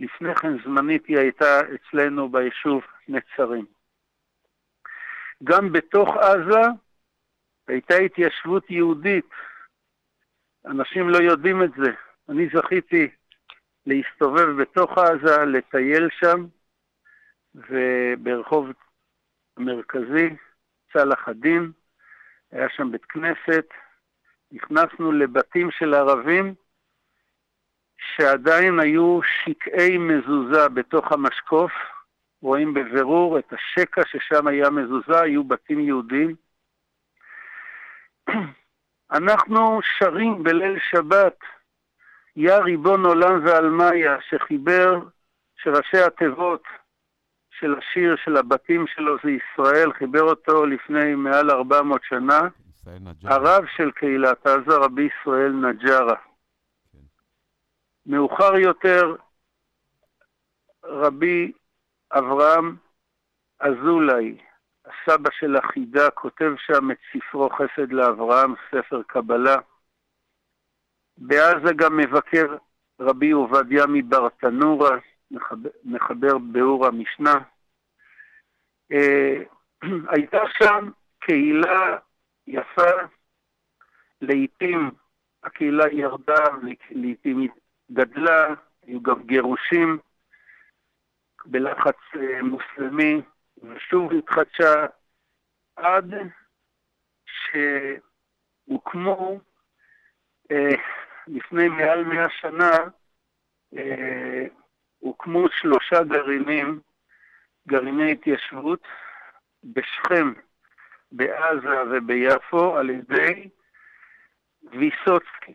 לפני כן זמנית היא הייתה אצלנו ביישוב נצרים. גם בתוך עזה הייתה התיישבות יהודית. אנשים לא יודעים את זה. אני זכיתי להסתובב בתוך עזה, לטייל שם, וברחוב המרכזי, צלאח א-דין, היה שם בית כנסת, נכנסנו לבתים של ערבים שעדיין היו שקעי מזוזה בתוך המשקוף, רואים בבירור את השקע ששם היה מזוזה, היו בתים יהודים. אנחנו שרים בליל שבת, יא ריבון עולם ועלמיה, שחיבר, שראשי התיבות של השיר של הבתים שלו זה ישראל, חיבר אותו לפני מעל 400 שנה, הרב של קהילת עזה, רבי ישראל נג'רה. מאוחר יותר, רבי אברהם אזולאי, הסבא של החידה, כותב שם את ספרו חסד לאברהם, ספר קבלה. בעזה גם מבקר רבי עובדיה מברטנורה, מחבר, מחבר ביאור המשנה. אה, הייתה שם קהילה יפה, לעיתים הקהילה ירדה, לעיתים היא גדלה, היו גם גירושים בלחץ אה, מוסלמי, ושוב התחדשה עד שהוקמו אה, לפני מעל מאה שנה, אה, הוקמו שלושה גרעינים, גרעיני התיישבות, בשכם, בעזה וביפו, על ידי ויסוצקי.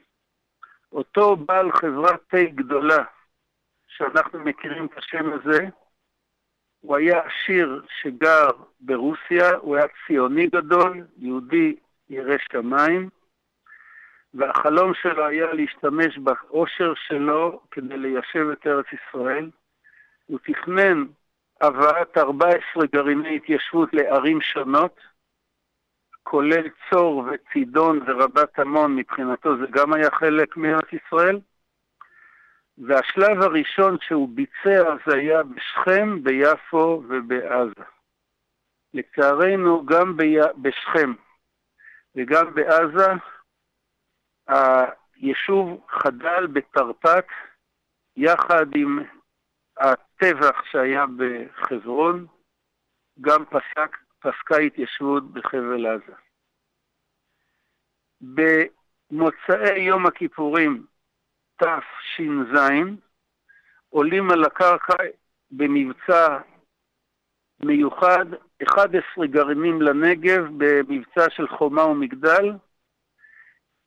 אותו בעל חברת תה גדולה, שאנחנו מכירים את השם הזה, הוא היה עשיר שגר ברוסיה, הוא היה ציוני גדול, יהודי ירא שמיים, והחלום שלו היה להשתמש בעושר שלו כדי ליישב את ארץ ישראל. הוא תכנן הבאת 14 גרעיני התיישבות לערים שונות, כולל צור וצידון ורבת עמון, מבחינתו זה גם היה חלק מארץ ישראל. והשלב הראשון שהוא ביצע זה היה בשכם, ביפו ובעזה. לצערנו, גם בי... בשכם וגם בעזה, היישוב חדל בתרפ"ט, יחד עם הטבח שהיה בחברון, גם פסק, פסקה התיישבות בחבל עזה. במוצאי יום הכיפורים תש"ז, עולים על הקרקע במבצע מיוחד 11 גרעינים לנגב במבצע של חומה ומגדל,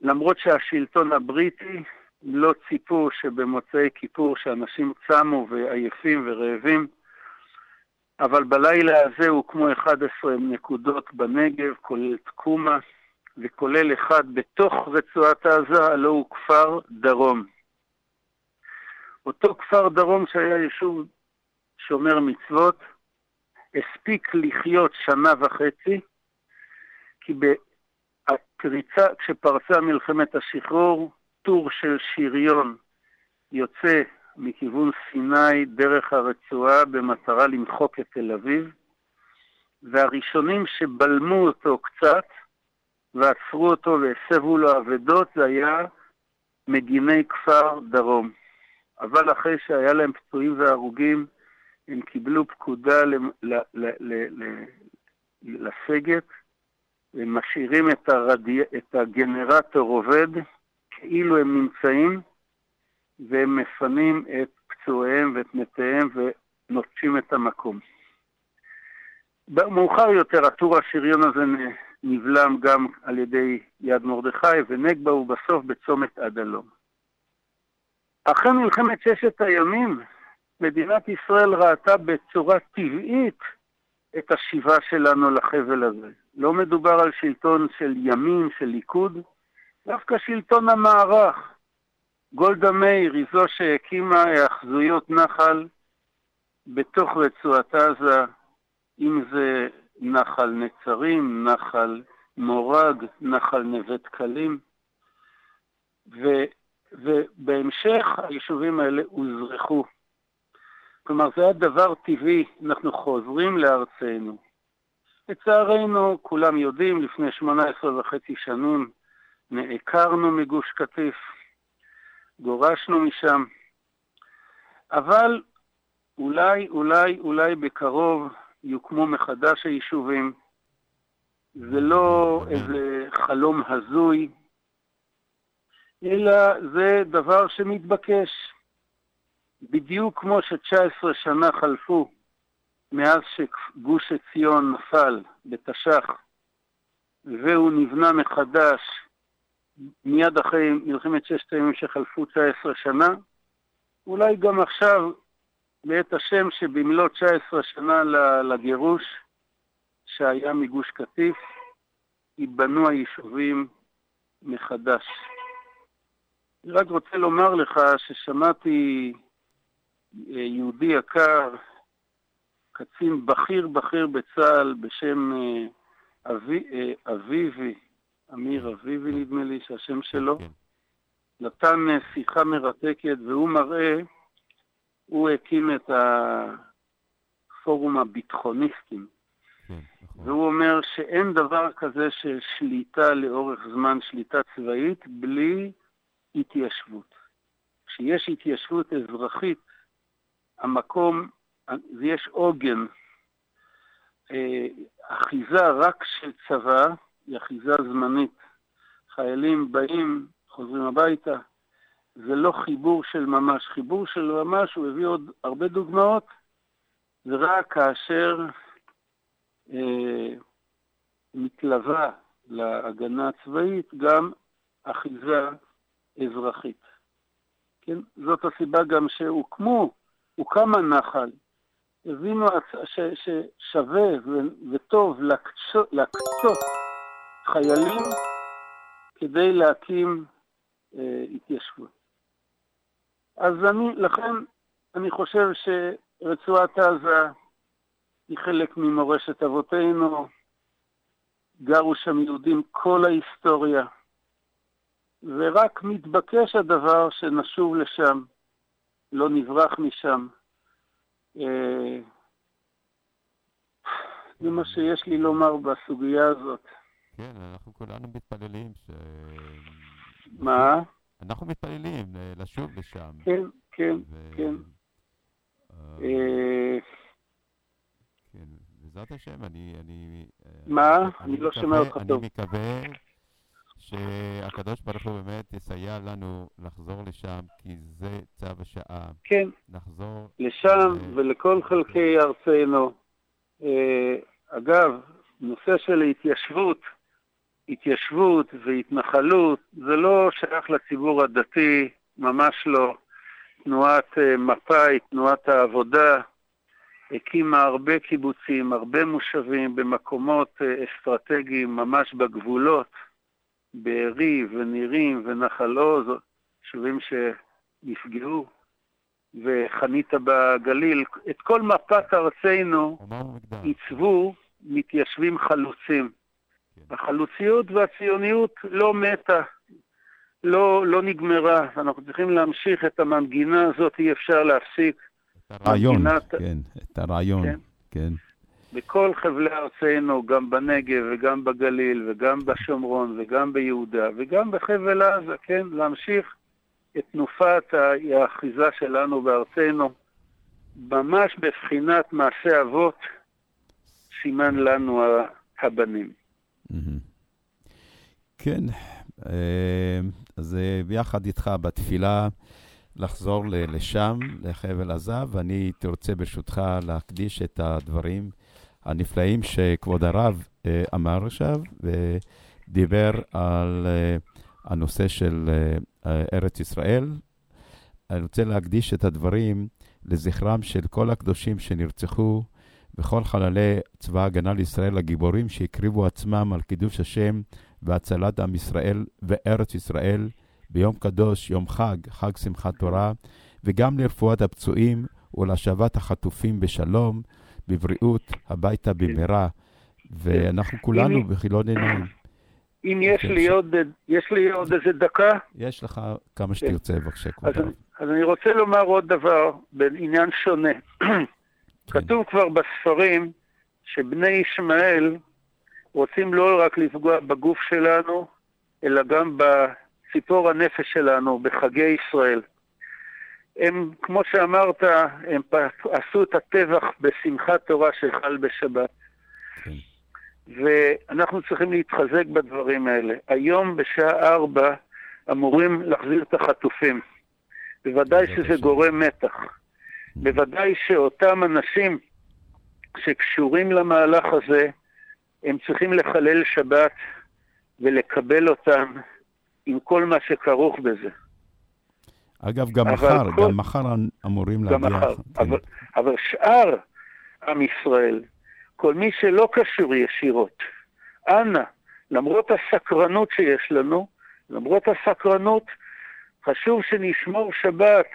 למרות שהשלטון הבריטי לא ציפו שבמוצאי כיפור שאנשים צמו ועייפים ורעבים, אבל בלילה הזה הוקמו 11 נקודות בנגב, כולל תקומה, וכולל אחד בתוך רצועת עזה, הלא הוא כפר דרום. אותו כפר דרום שהיה יישוב שומר מצוות, הספיק לחיות שנה וחצי, כי הפריצה, כשפרצה מלחמת השחרור, טור של שריון יוצא מכיוון סיני דרך הרצועה במטרה למחוק את תל אביב, והראשונים שבלמו אותו קצת ועצרו אותו והסבו לו אבדות זה היה מגיני כפר דרום. אבל אחרי שהיה להם פצועים והרוגים, הם קיבלו פקודה לסגת, משאירים את, הרדי... את הגנרטור עובד כאילו הם נמצאים, והם מפנים את פצועיהם ואת מתיהם ונוטשים את המקום. מאוחר יותר הטור השריון הזה נבלם גם על ידי יד מרדכי ונגבה ובסוף בצומת עד הלום. אחרי מלחמת ששת הימים, מדינת ישראל ראתה בצורה טבעית את השיבה שלנו לחבל הזה. לא מדובר על שלטון של ימין, של ליכוד, דווקא שלטון המערך. גולדה מאיר היא זו שהקימה היאחזויות נחל בתוך רצועת עזה, אם זה נחל נצרים, נחל מורג, נחל נווה דקלים, ובהמשך היישובים האלה הוזרחו. כלומר, זה היה דבר טבעי, אנחנו חוזרים לארצנו. לצערנו, כולם יודעים, לפני 18 וחצי שנים נעקרנו מגוש קטיף, גורשנו משם, אבל אולי, אולי, אולי בקרוב יוקמו מחדש היישובים. זה לא איזה חלום הזוי, אלא זה דבר שמתבקש. בדיוק כמו ש-19 שנה חלפו מאז שגוש עציון נפל בתש"ח, והוא נבנה מחדש מיד אחרי מלחמת ששת הימים שחלפו 19 שנה, אולי גם עכשיו, בעת השם שבמלאת 19 שנה לגירוש שהיה מגוש קטיף, ייבנו היישובים מחדש. אני רק רוצה לומר לך ששמעתי אה, יהודי יקר, קצין בכיר בכיר בצה"ל בשם אה, אבי, אה, אביבי, אמיר אביבי נדמה לי שהשם שלו, נתן שיחה מרתקת והוא מראה, הוא הקים את הפורום הביטחוניסטים. והוא אומר שאין דבר כזה של שליטה לאורך זמן, שליטה צבאית, בלי התיישבות. כשיש התיישבות אזרחית, המקום, יש עוגן. אה, אחיזה רק של צבא היא אחיזה זמנית. חיילים באים, חוזרים הביתה, זה לא חיבור של ממש. חיבור של ממש, הוא הביא עוד הרבה דוגמאות, זה רק כאשר אה, מתלווה להגנה הצבאית גם אחיזה אזרחית. כן? זאת הסיבה גם שהוקמו, הוקם הנחל. הבינו ששווה וטוב להקצות חיילים כדי להקים אה, התיישבות. אז אני, לכן אני חושב שרצועת עזה היא חלק ממורשת אבותינו, גרו שם יהודים כל ההיסטוריה, ורק מתבקש הדבר שנשוב לשם, לא נברח משם. אה, זה מה שיש לי לומר בסוגיה הזאת. כן, אנחנו כולנו מתפללים ש... מה? אנחנו מתפללים אה, לשוב לשם. כן, כן, ו- כן. אה, כן, בעזרת השם, אני... אני אה, מה? אני לא שומע אותך טוב. אני מקווה שהקדוש ברוך הוא באמת יסייע לנו לחזור לשם, כי זה צו השעה. כן. לחזור... לשם ולכל חלקי ארצנו. אה, אגב, נושא של התיישבות, התיישבות והתנחלות, זה לא שייך לציבור הדתי, ממש לא. תנועת אה, מפא"י, תנועת העבודה, הקימה הרבה קיבוצים, הרבה מושבים במקומות אה, אסטרטגיים, ממש בגבולות, בארי ונירים ונחל עוז, יישובים שנפגעו, וחניתה בגליל. את כל מפת ארצנו עיצבו מתיישבים חלוצים. החלוציות והציוניות לא מתה, לא, לא נגמרה. אנחנו צריכים להמשיך את המנגינה הזאת, אי אפשר להפסיק. הרעיון, מנגינת- כן, את הרעיון, כן. כן. בכל חבלי ארצנו, גם בנגב וגם בגליל וגם בשומרון וגם ביהודה וגם בחבל עזה, כן, להמשיך את תנופת האחיזה שלנו בארצנו, ממש בבחינת מעשה אבות, סימן לנו הבנים. כן, אה, אז אה, ביחד איתך בתפילה לחזור לשם, לחבל עזה, ואני הייתי רוצה ברשותך להקדיש את הדברים הנפלאים שכבוד הרב אה, אמר עכשיו, ודיבר על אה, הנושא של אה, ארץ ישראל. אני רוצה להקדיש את הדברים לזכרם של כל הקדושים שנרצחו וכל חללי צבא ההגנה לישראל הגיבורים שהקריבו עצמם על קידוש השם והצלת עם ישראל וארץ ישראל ביום קדוש, יום חג, חג שמחת תורה, וגם לרפואת הפצועים ולהשבת החטופים בשלום, בבריאות, הביתה במהרה. ואנחנו כולנו בכיליון עיניים. אם יש לי עוד, יש לי עוד איזה דקה, יש לך כמה שתרצה, בבקשה, אז, כבוד הרב. אז אני רוצה לומר עוד דבר בעניין שונה. כתוב כבר בספרים שבני ישמעאל רוצים לא רק לפגוע בגוף שלנו, אלא גם בציפור הנפש שלנו, בחגי ישראל. הם, כמו שאמרת, הם עשו את הטבח בשמחת תורה שחל בשבת. ואנחנו צריכים להתחזק בדברים האלה. היום בשעה ארבע אמורים להחזיר את החטופים. בוודאי שזה גורם מתח. בוודאי שאותם אנשים שקשורים למהלך הזה, הם צריכים לחלל שבת ולקבל אותם עם כל מה שכרוך בזה. אגב, גם מחר, כל- גם מחר אמורים גם להגיע. מחר. כן. אבל, אבל שאר עם ישראל, כל מי שלא קשור ישירות, אנא, למרות הסקרנות שיש לנו, למרות הסקרנות, חשוב שנשמור שבת.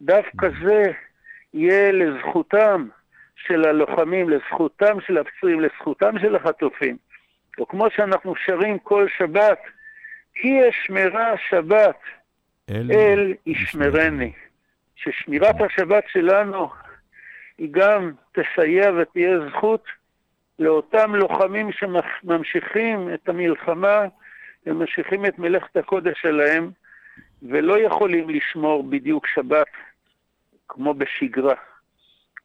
דווקא זה יהיה לזכותם של הלוחמים, לזכותם של הפצועים, לזכותם של החטופים. או כמו שאנחנו שרים כל שבת, כי אשמרה שבת, אל, אל ישמרני. ששמירת השבת שלנו היא גם תסייע ותהיה זכות לאותם לוחמים שממשיכים את המלחמה וממשיכים את מלאכת הקודש שלהם ולא יכולים לשמור בדיוק שבת כמו בשגרה.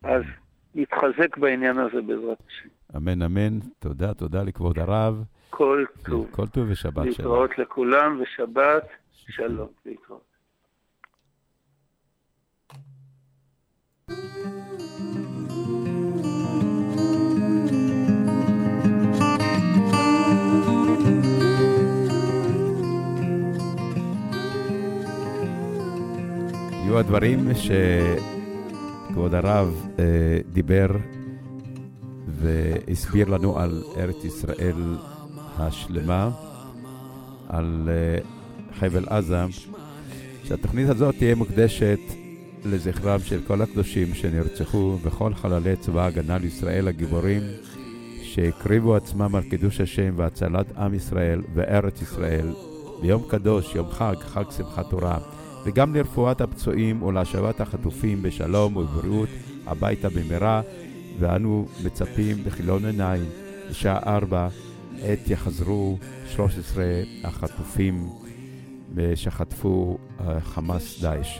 אז נתחזק בעניין הזה בעזרת השם. אמן, אמן. תודה, תודה לכבוד הרב. כל טוב. כל טוב ושבת שלום. להתראות לכולם ושבת שלום. להתראות. יהיו הדברים שכבוד הרב אה, דיבר והסביר לנו על ארץ ישראל השלמה, על אה, חבל עזה, שהתוכנית הזאת תהיה מוקדשת לזכרם של כל הקדושים שנרצחו וכל חללי צבא ההגנה לישראל הגיבורים שהקריבו עצמם על קידוש השם והצלת עם ישראל וארץ ישראל. ביום קדוש, יום חג, חג שמחת תורה, וגם לרפואת הפצועים ולהשבת החטופים בשלום ובבריאות הביתה במהרה, ואנו מצפים בכיליון עיניים בשעה ארבע עת יחזרו 13 החטופים שחטפו אה, חמאס דאעש.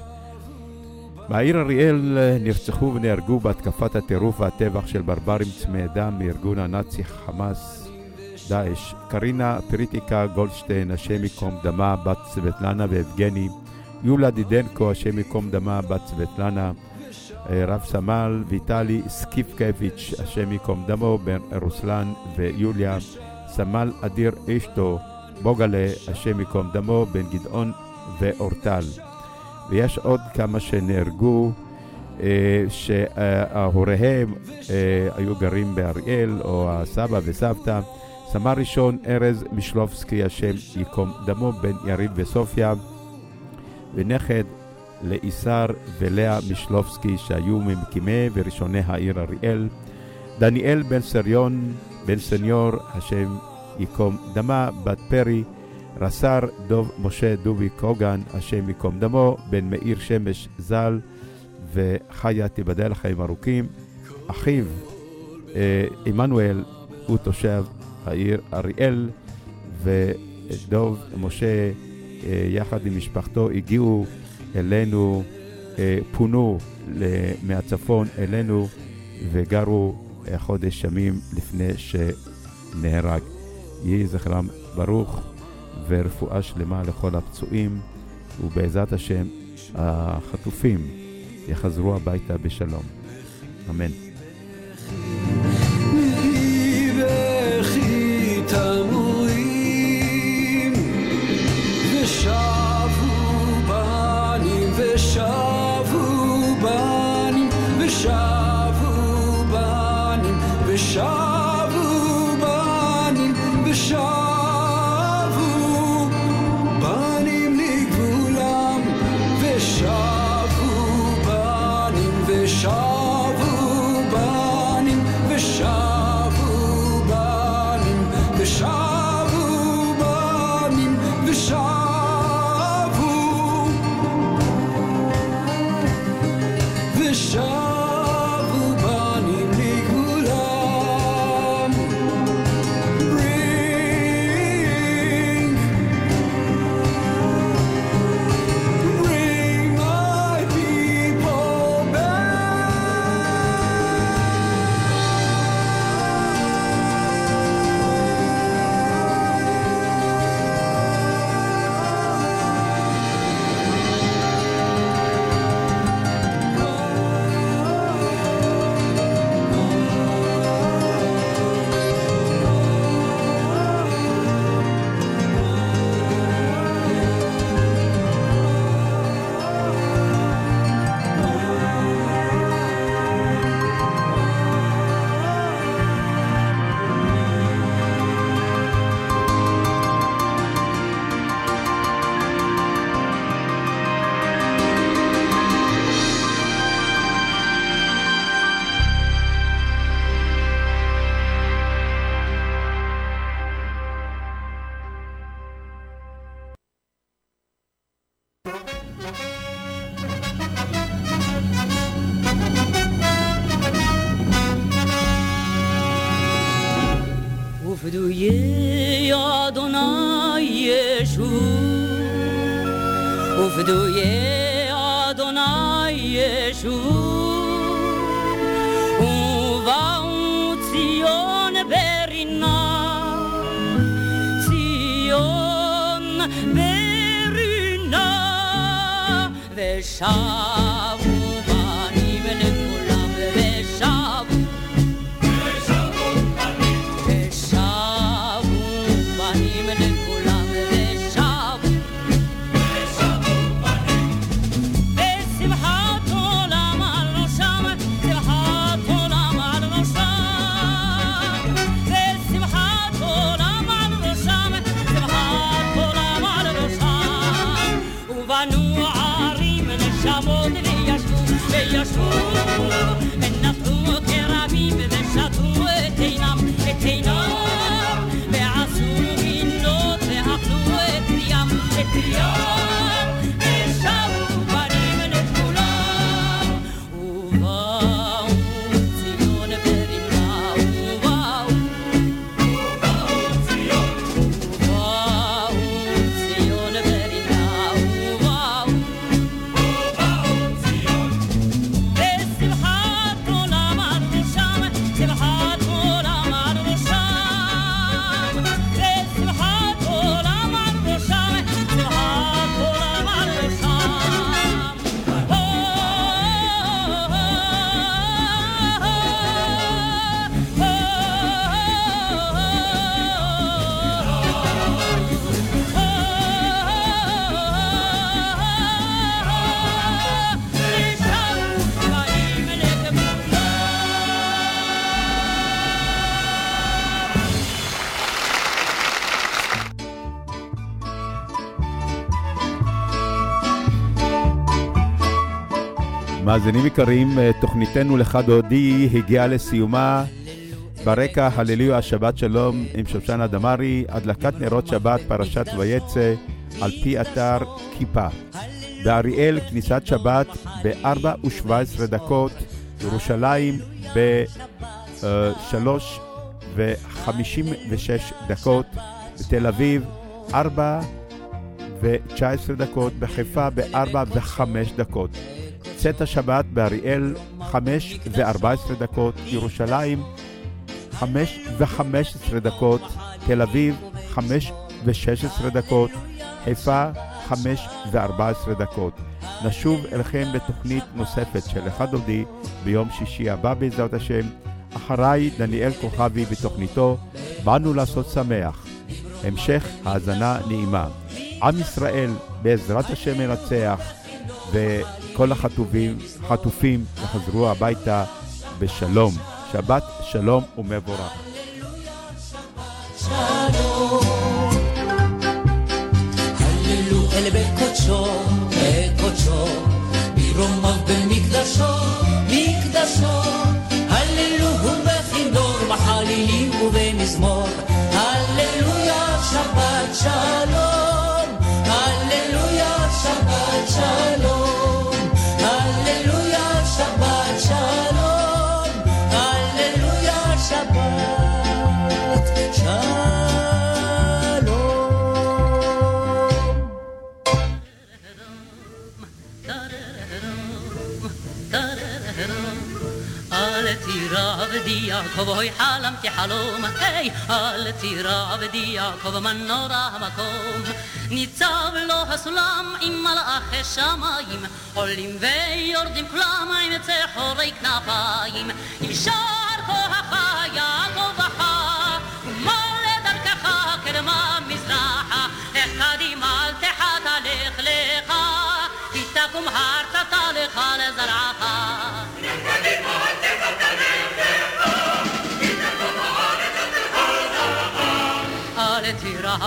בעיר אריאל אה, נרצחו ונהרגו בהתקפת הטירוף והטבח של ברברים צמאי דם מארגון הנאצי חמאס דאעש. קרינה פריטיקה גולדשטיין, השם ייקום דמה, בת סבטלנה ויבגני. יולה דידנקו, השם ייקום דמה, בת סבטלנה. אה, רב סמל ויטלי סקיפקביץ', השם ייקום דמו, בן רוסלן ויוליה. סמל אדיר אשתו, בוגלה, השם ייקום דמו, בן גדעון ואורטל. ויש עוד כמה שנהרגו, אה, שהוריהם אה, היו גרים באריאל, או הסבא וסבתא. סמל ראשון ארז משלובסקי, השם ייקום דמו, בן יריב וסופיה, ונכד לאיסר ולאה משלובסקי, שהיו ממקימי וראשוני העיר אריאל. דניאל בן סריון, בן סניור, השם ייקום דמה, בת פרי, רס"ר דוב משה דובי קוגן, השם ייקום דמו, בן מאיר שמש ז"ל, וחיה תיבדל לחיים ארוכים. אחיו, אה, עמנואל, הוא תושב העיר אריאל, ודוב משה, אה, יחד עם משפחתו, הגיעו אלינו, אה, פונו מהצפון אלינו, וגרו חודש ימים לפני שנהרג. יהי זכרם ברוך ורפואה שלמה לכל הפצועים, ובעזרת השם החטופים יחזרו הביתה בשלום. אמן. ושבו בנים ושבו מאזינים יקרים, אה, תוכניתנו לך דודי הגיעה לסיומה. ברקע הללויה השבת שלום עם שושנה דמארי, הדלקת נרות שבת פרשת ויצא על פי אתר כיפה. באריאל כניסת שבת ב-4 ו-17 דקות, ירושלים ב-3 ו-56 דקות, בתל אביב 4 ו-19 דקות, בחיפה ב-4 ו-5 דקות. צאת השבת באריאל 5 ו-14 דקות, ירושלים 5 ו-15 דקות, תל אביב 5 ו-16 דקות, חיפה 5 ו-14 דקות. נשוב אליכם בתוכנית נוספת של אחד דודי ביום שישי הבא בעזרת השם. אחריי דניאל כוכבי בתוכניתו באנו לעשות שמח. המשך האזנה נעימה. עם ישראל בעזרת השם ינצח וכל החטופים, חטופים יחזרו הביתה בשלום. שבת שלום ומבורך. הללו אל בקודשו, יעקב, אוי חלמתי חלום, היי, אל תירא עבדי יעקב, מה נורא המקום. ניצב לו הסולם עם מלאכי שמיים, עולים ויורדים כולם עם צחורי כנפיים. ישר כוחך יעקב בכה, ומול דרכך קדמה מזרחה, איך קדימה אל תחת הלך לך, כי תקום הרצתה לך לזרעך.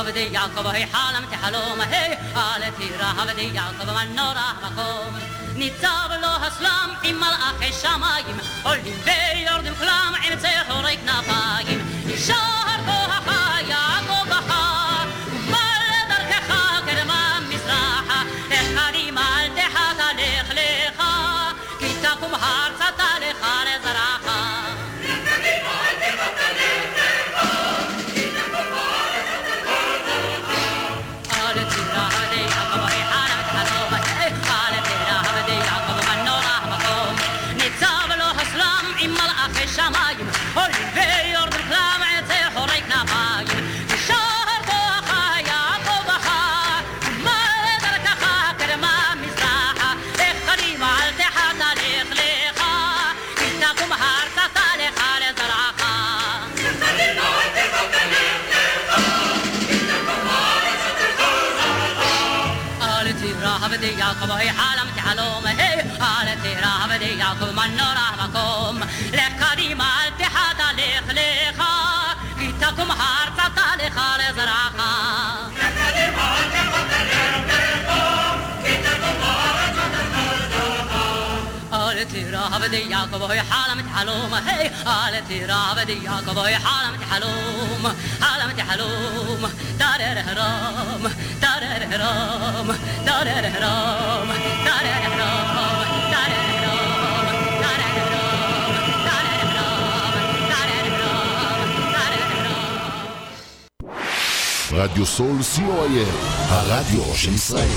עבדי יעקב, היי חלמתי חלום, היי, אל תירא עבדי יעקב, מה נורא המקום. ניצב לו הסלם עם מלאכי שמיים, עולים ויורדים כולם עם צחורי כנפיים. ישר די יעקב, אוי חלמתי חלום, היי, אל תרעב די יעקב, אוי חלמתי חלום, חלמתי חלום, טרררם, טרררם, טרררם, טרררם, רדיו סול co.il, הרדיו של ישראל.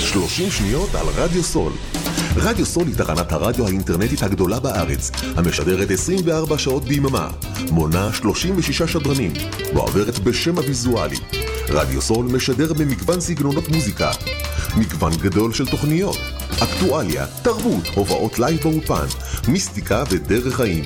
30 שניות על רדיו סול. רדיו סול היא תחנת הרדיו האינטרנטית הגדולה בארץ, המשדרת 24 שעות ביממה, מונה 36 שדרנים, מועברת בסטרים הוויזואלי. רדיו סול משדר במגוון סגנונות מוזיקה, מגוון גדול של תוכניות, אקטואליה, תרבות, הופעות לייב באולפן, מיסטיקה ודרך חיים.